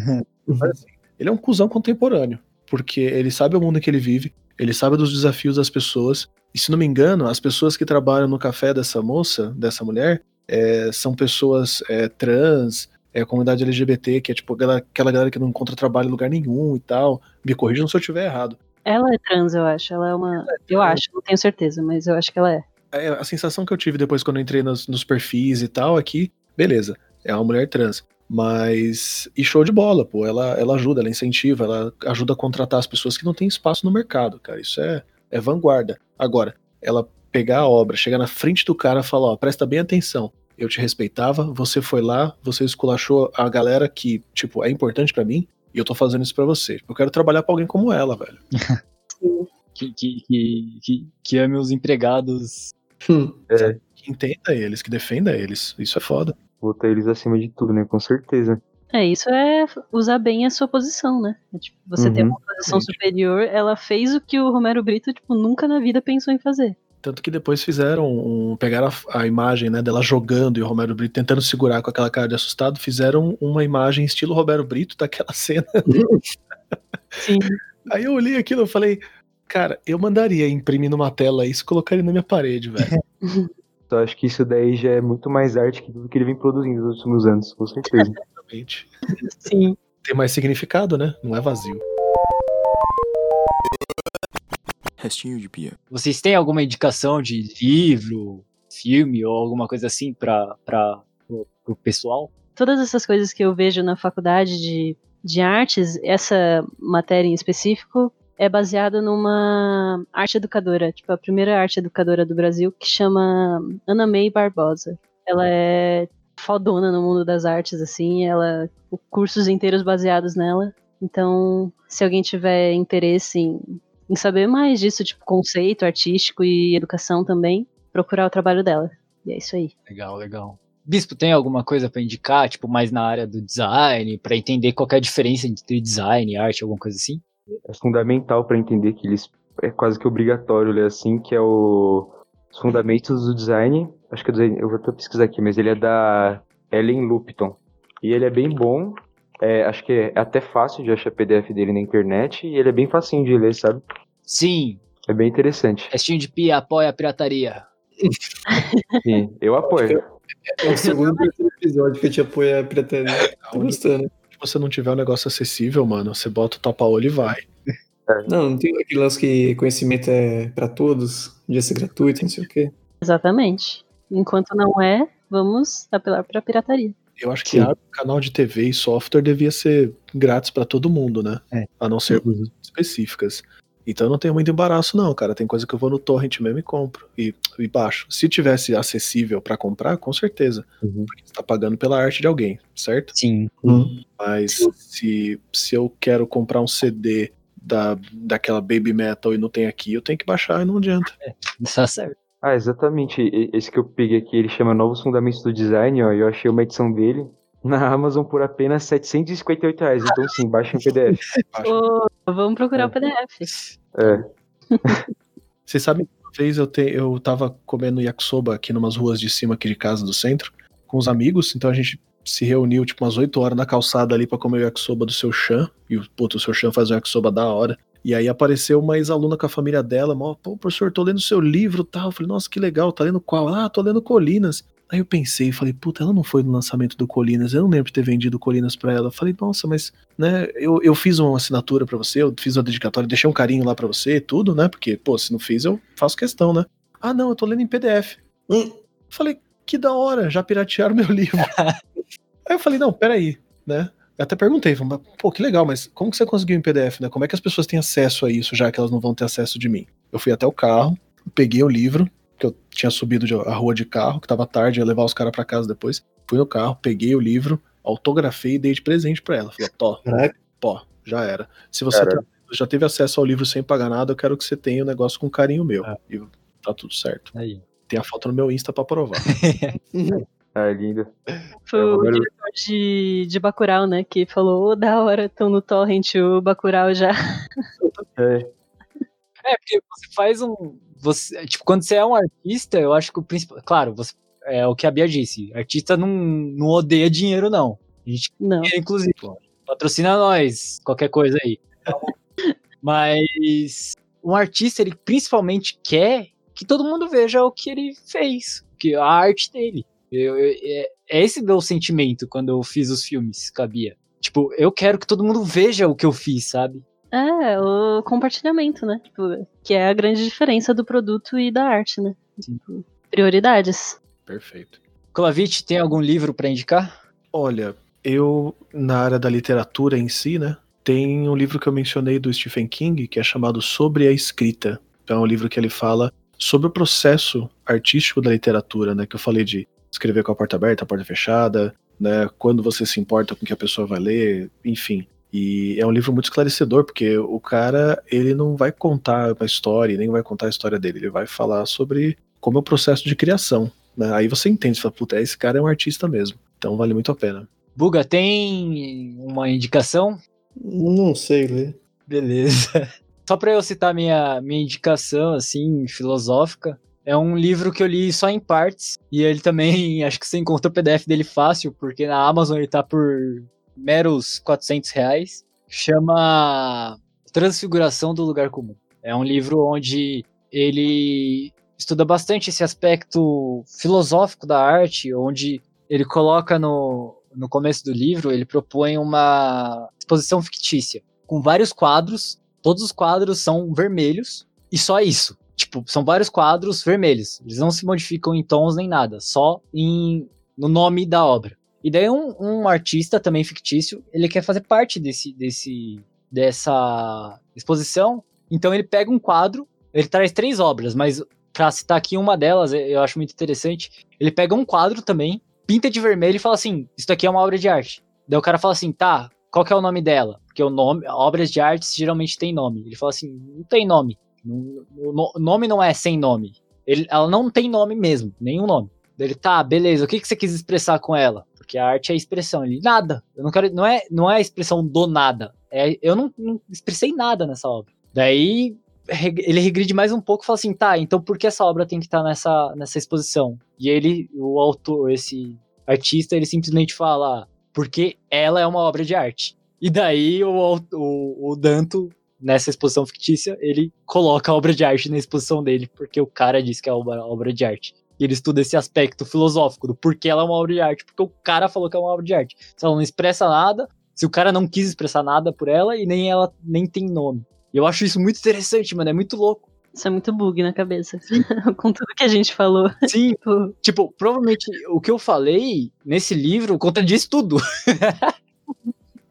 Mas, assim, ele é um cuzão contemporâneo. Porque ele sabe o mundo que ele vive, ele sabe dos desafios das pessoas. E se não me engano, as pessoas que trabalham no café dessa moça, dessa mulher, é, são pessoas é, trans, é a comunidade LGBT, que é tipo aquela, aquela galera que não encontra trabalho em lugar nenhum e tal. Me corrijam se eu estiver errado. Ela é trans, eu acho. Ela é uma. Eu acho, não tenho certeza, mas eu acho que ela é. É, a sensação que eu tive depois quando eu entrei nos, nos perfis e tal aqui, beleza, é uma mulher trans. Mas. E show de bola, pô. Ela, ela ajuda, ela incentiva, ela ajuda a contratar as pessoas que não têm espaço no mercado, cara. Isso é, é vanguarda. Agora, ela pegar a obra, chegar na frente do cara e falar, ó, presta bem atenção. Eu te respeitava, você foi lá, você esculachou a galera que, tipo, é importante pra mim, e eu tô fazendo isso pra você. Eu quero trabalhar pra alguém como ela, velho. (laughs) Que, que, que, que, que ame os empregados. Hum. É, Que entenda eles, que defenda eles. Isso é foda. botar eles acima de tudo, né? Com certeza. É, isso é usar bem a sua posição, né? É, tipo, você tem Uhum. uma posição Entendi. superior, ela fez o que o Romero Brito, tipo, nunca na vida pensou em fazer. Tanto que depois fizeram, um, pegaram a, a imagem né, dela jogando e o Romero Brito tentando segurar com aquela cara de assustado, fizeram uma imagem estilo Romero Brito daquela (laughs) cena. Sim. Aí eu olhei aquilo e falei, cara, eu mandaria imprimir numa tela isso e colocaria na minha parede, velho. (laughs) Então acho que isso daí já é muito mais arte que tudo que ele vem produzindo nos últimos anos, com certeza. (laughs) Realmente. Sim. Tem mais significado, né? Não é vazio. Restinho de pia. Vocês têm alguma indicação de livro, filme ou alguma coisa assim pro, pro pessoal? Todas essas coisas que eu vejo na faculdade de, de artes, essa matéria em específico é baseada numa arte educadora, tipo a primeira arte educadora do Brasil, que chama Ana May Barbosa. Ela é fodona no mundo das artes, assim, ela cursos inteiros baseados nela. Então, se alguém tiver interesse em, em saber mais disso, tipo conceito artístico e educação também, procurar o trabalho dela. E é isso aí. Legal, legal. Bispo, tem alguma coisa pra indicar, tipo, mais na área do design, pra entender qual é a diferença entre design e arte, alguma coisa assim? É fundamental para entender que eles é quase que obrigatório ler assim, que é o os fundamentos do design. Acho que é do- eu vou até pesquisar aqui, mas ele é da Ellen Lupton. E ele é bem bom. É, acho que é até fácil de achar PDF dele na internet e ele é bem facinho de ler, sabe? Sim, É bem interessante. Restinho de Pia apoia a pirataria. Sim, eu apoio. É o segundo e terceiro episódio que eu te apoio a pirataria. Tô gostando. Se você não tiver um negócio acessível, mano, você bota o tapa-olho e vai. Não, não tem aquele lance que conhecimento é pra todos, devia ser gratuito, não sei o quê. Exatamente. Enquanto não é, vamos apelar pra pirataria. Eu acho que Sim. a- canal de TV e software devia ser grátis pra todo mundo, né? É. A não ser coisas específicas. Então eu não tenho muito embaraço, não, cara. Tem coisa que eu vou no torrent mesmo e compro. E, e baixo. Se tivesse acessível pra comprar, com certeza. Uhum. Porque você tá pagando pela arte de alguém, certo? Sim. Mas se, se eu quero comprar um CD da, daquela Baby Metal e não tem aqui, eu tenho que baixar e não adianta. Tá certo. Ah, exatamente. Esse que eu peguei aqui, ele chama Novos Fundamentos do Design, ó. e Eu achei uma edição dele na Amazon por apenas 758 reais. Então, sim, baixa em PDF. (laughs) Vamos procurar É. o PDF. É. (laughs) Vocês sabem que uma vez eu, te, eu tava comendo yakisoba aqui numas ruas de cima aqui de casa do centro, com os amigos, então a gente se reuniu tipo umas 8 horas na calçada ali pra comer o yakisoba do seu Chan, e o puto, o seu Chan faz o yakisoba da hora. E aí apareceu uma ex-aluna com a família dela, mó, pô, professor, tô lendo seu livro e tal. Eu falei, nossa, que legal, tá lendo qual? Ah, tô lendo Colinas. Aí eu pensei, falei, puta, ela não foi no lançamento do Colinas, eu não lembro de ter vendido Colinas pra ela. Falei, nossa, mas, né, eu, eu fiz uma assinatura pra você, eu fiz uma dedicatória, deixei um carinho lá pra você, tudo, né, porque, pô, se não fiz, eu faço questão, né. Ah, não, eu tô lendo em PDF. Hum. Falei, que da hora, já piratearam meu livro. (laughs) Aí eu falei, não, peraí, né. Eu até perguntei, pô, que legal, mas como que você conseguiu em PDF, né? Como é que as pessoas têm acesso a isso, já que elas não vão ter acesso de mim? Eu fui até o carro, peguei o livro, que eu tinha subido de- a rua de carro, que tava tarde, ia levar os caras pra casa depois. Fui no carro, peguei o livro, autografei e dei de presente pra ela. Falei, Tó, pô, já era. Se você tá- já teve acesso ao livro sem pagar nada, eu quero que você tenha o negócio com carinho meu. É. E tá tudo certo. Aí. Tem a foto no meu Insta pra provar. (laughs) Ah, lindo. Foi É, o agora- diretor de, de Bacurau, né? Que falou, ô, da hora, tão no torrent o Bacurau já. É, É, porque você faz um. Você, tipo, quando você é um artista, eu acho que o principal. Claro, você, é o que a Bia disse. Artista não, não odeia dinheiro, não. A gente Não. quer, inclusive. Patrocina nós, qualquer coisa aí. (laughs) Mas um artista, ele principalmente quer que todo mundo veja o que ele fez, que a arte dele. Eu- eu- é, é esse meu sentimento quando eu fiz os filmes, cabia. Tipo, eu quero que todo mundo veja o que eu fiz, sabe? É, o compartilhamento, né? Tipo, que é a grande diferença do produto e da arte, né? Tipo, prioridades. Perfeito. Kolavich, tem algum livro pra indicar? Olha, eu, na área da literatura em si, né, tem um livro que eu mencionei do Stephen King, que é chamado Sobre a Escrita. Então, é um livro que ele fala sobre o processo artístico da literatura, né, que eu falei de escrever com a porta aberta, a porta fechada, né, quando você se importa com o que a pessoa vai ler, enfim. E é um livro muito esclarecedor, porque o cara, ele não vai contar uma história, nem vai contar a história dele, ele vai falar sobre como é o processo de criação. Né? Aí você entende, você fala, puta, esse cara é um artista mesmo. Então vale muito a pena. Buga, tem uma indicação? Não sei ler. Beleza. (laughs) Só pra eu citar minha, minha indicação, assim, filosófica, é um livro que eu li só em partes, e ele também, (laughs) acho que você encontra o PDF dele fácil, porque na Amazon ele tá por meros 400 reais. Chama Transfiguração do Lugar Comum. É um livro onde ele estuda bastante esse aspecto filosófico da arte, onde ele coloca no, no começo do livro, ele propõe uma exposição fictícia, com vários quadros, todos os quadros são vermelhos, e só isso. Tipo, são vários quadros vermelhos. Eles não se modificam em tons nem nada, só em, no nome da obra. E daí um, um artista também fictício, ele quer fazer parte desse, desse, dessa exposição. Então ele pega um quadro, ele traz três obras, mas pra citar aqui uma delas, eu acho muito interessante. Ele pega um quadro também, pinta de vermelho e fala assim: Isso aqui é uma obra de arte. Daí o cara fala assim: Tá, qual que é o nome dela? Porque o nome, obras de arte geralmente tem nome. Ele fala assim: Não tem nome. O nome não é sem nome. Ele, ela não tem nome mesmo, nenhum nome. Ele, tá, beleza, o que, que você quis expressar com ela? Porque a arte é expressão. Ele, nada. Eu não quero. Não é, não é a expressão do nada. É, eu não, não expressei nada nessa obra. Daí ele regride mais um pouco e fala assim, tá, então por que essa obra tem que estar nessa, nessa exposição? E ele, o autor, esse artista, ele simplesmente fala, "Ah, porque ela é uma obra de arte. E daí o, o, o Danto, nessa exposição fictícia, ele coloca a obra de arte na exposição dele, porque o cara disse que é uma obra de arte. E ele estuda esse aspecto filosófico do porquê ela é uma obra de arte, porque o cara falou que é uma obra de arte. Se ela não expressa nada, se o cara não quis expressar nada por ela e nem ela nem tem nome. E eu acho isso muito interessante, mano, é muito louco. Isso é muito bug na cabeça. (laughs) Com tudo que a gente falou. Sim, Tipo, tipo, provavelmente o que eu falei nesse livro contradiz tudo. (laughs)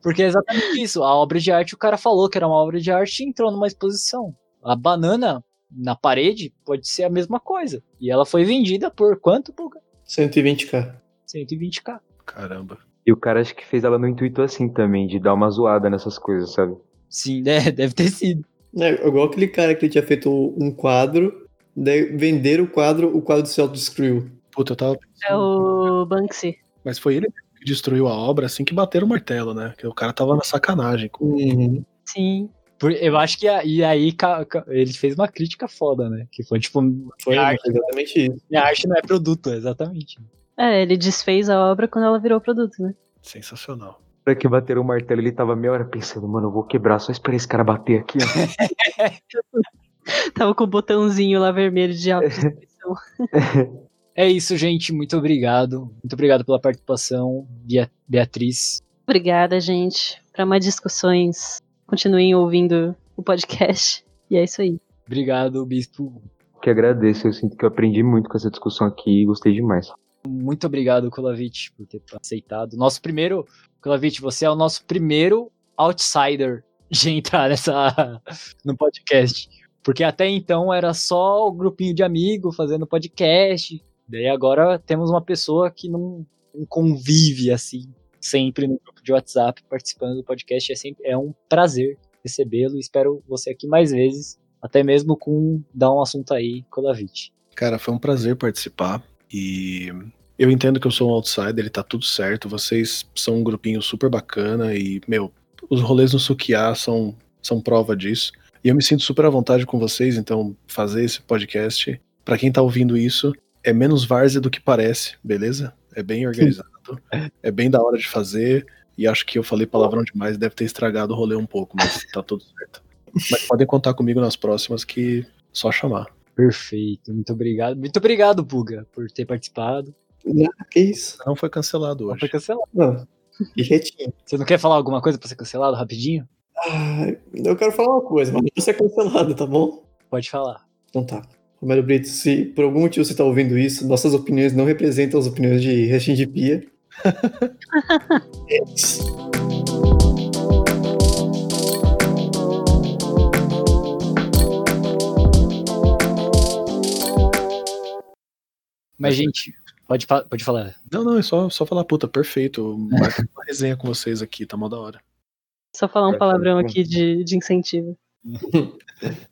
Porque é exatamente isso. A obra de arte, o cara falou que era uma obra de arte e entrou numa exposição. A banana na parede pode ser a mesma coisa. E ela foi vendida por quanto, Puga? 120k. 120k. Caramba. E o cara acho que fez ela no intuito assim também, de dar uma zoada nessas coisas, sabe? Sim, né? (laughs) Deve ter sido. É, igual aquele cara que ele tinha feito um quadro, daí vender o quadro, o quadro se autodestruiu. Puta, eu tava é o Banksy. Mas foi ele que destruiu a obra assim que bateram o martelo, né? Que o cara tava na sacanagem. Uhum. Sim. Por- Eu acho que a- e aí ca- ca- ele fez uma crítica foda, né? Que foi tipo, Foi minha, arte, exatamente isso. minha arte não é produto, exatamente. É, ele desfez a obra quando ela virou produto, né? Sensacional. Na hora que bateram o martelo, ele tava meia hora pensando, mano, eu vou quebrar, só esperar esse cara bater aqui, ó. (laughs) Tava com o botãozinho lá vermelho de autodestruição. (laughs) É isso, gente. Muito obrigado. Muito obrigado pela participação, Bea- Beatriz. Obrigada, gente. Para mais discussões, continuem ouvindo o podcast. E é isso aí. Obrigado, Bispo. que agradeço, eu sinto que eu aprendi muito com essa discussão aqui e gostei demais. Muito obrigado, Kolavich, por ter aceitado. Nosso primeiro. Kolavich, você é o nosso primeiro outsider de entrar nessa. (laughs) no podcast. Porque até então era só o grupinho de amigos fazendo podcast. Daí agora temos uma pessoa que não, não convive assim, sempre no grupo de WhatsApp, participando do podcast. É, sempre, é um prazer recebê-lo. Espero você aqui mais vezes. Até mesmo com dar um assunto aí, Kolavich. Cara, foi um prazer participar. E eu entendo que eu sou um outsider, tá tudo certo. Vocês são um grupinho super bacana e, meu, os rolês no Sukiá são, são prova disso. E eu me sinto super à vontade com vocês, então fazer esse podcast, pra quem tá ouvindo isso, é menos várzea do que parece, beleza? É bem organizado, é bem da hora de fazer. E acho que eu falei palavrão demais, deve ter estragado o rolê um pouco, mas tá tudo certo. Mas podem contar comigo nas próximas que só chamar. Perfeito, muito obrigado. Muito obrigado, Puga, por ter participado. Ah, que isso? Não foi cancelado Não hoje. foi cancelado. Não. E quietinho. Você não quer falar alguma coisa pra ser cancelado rapidinho? Ah, eu quero falar uma coisa, mas não vai ser cancelado, tá bom? Pode falar. Então tá. Romero Brito, se por algum motivo você tá ouvindo isso, nossas opiniões não representam as opiniões de Restinho de Pia. (laughs) Mas, gente, pode, pode falar. Não, não, é só, só falar, puta, perfeito. Marca (laughs) uma resenha com vocês aqui, tá mó da hora. Só falar um palavrão aqui de, de incentivo. (laughs)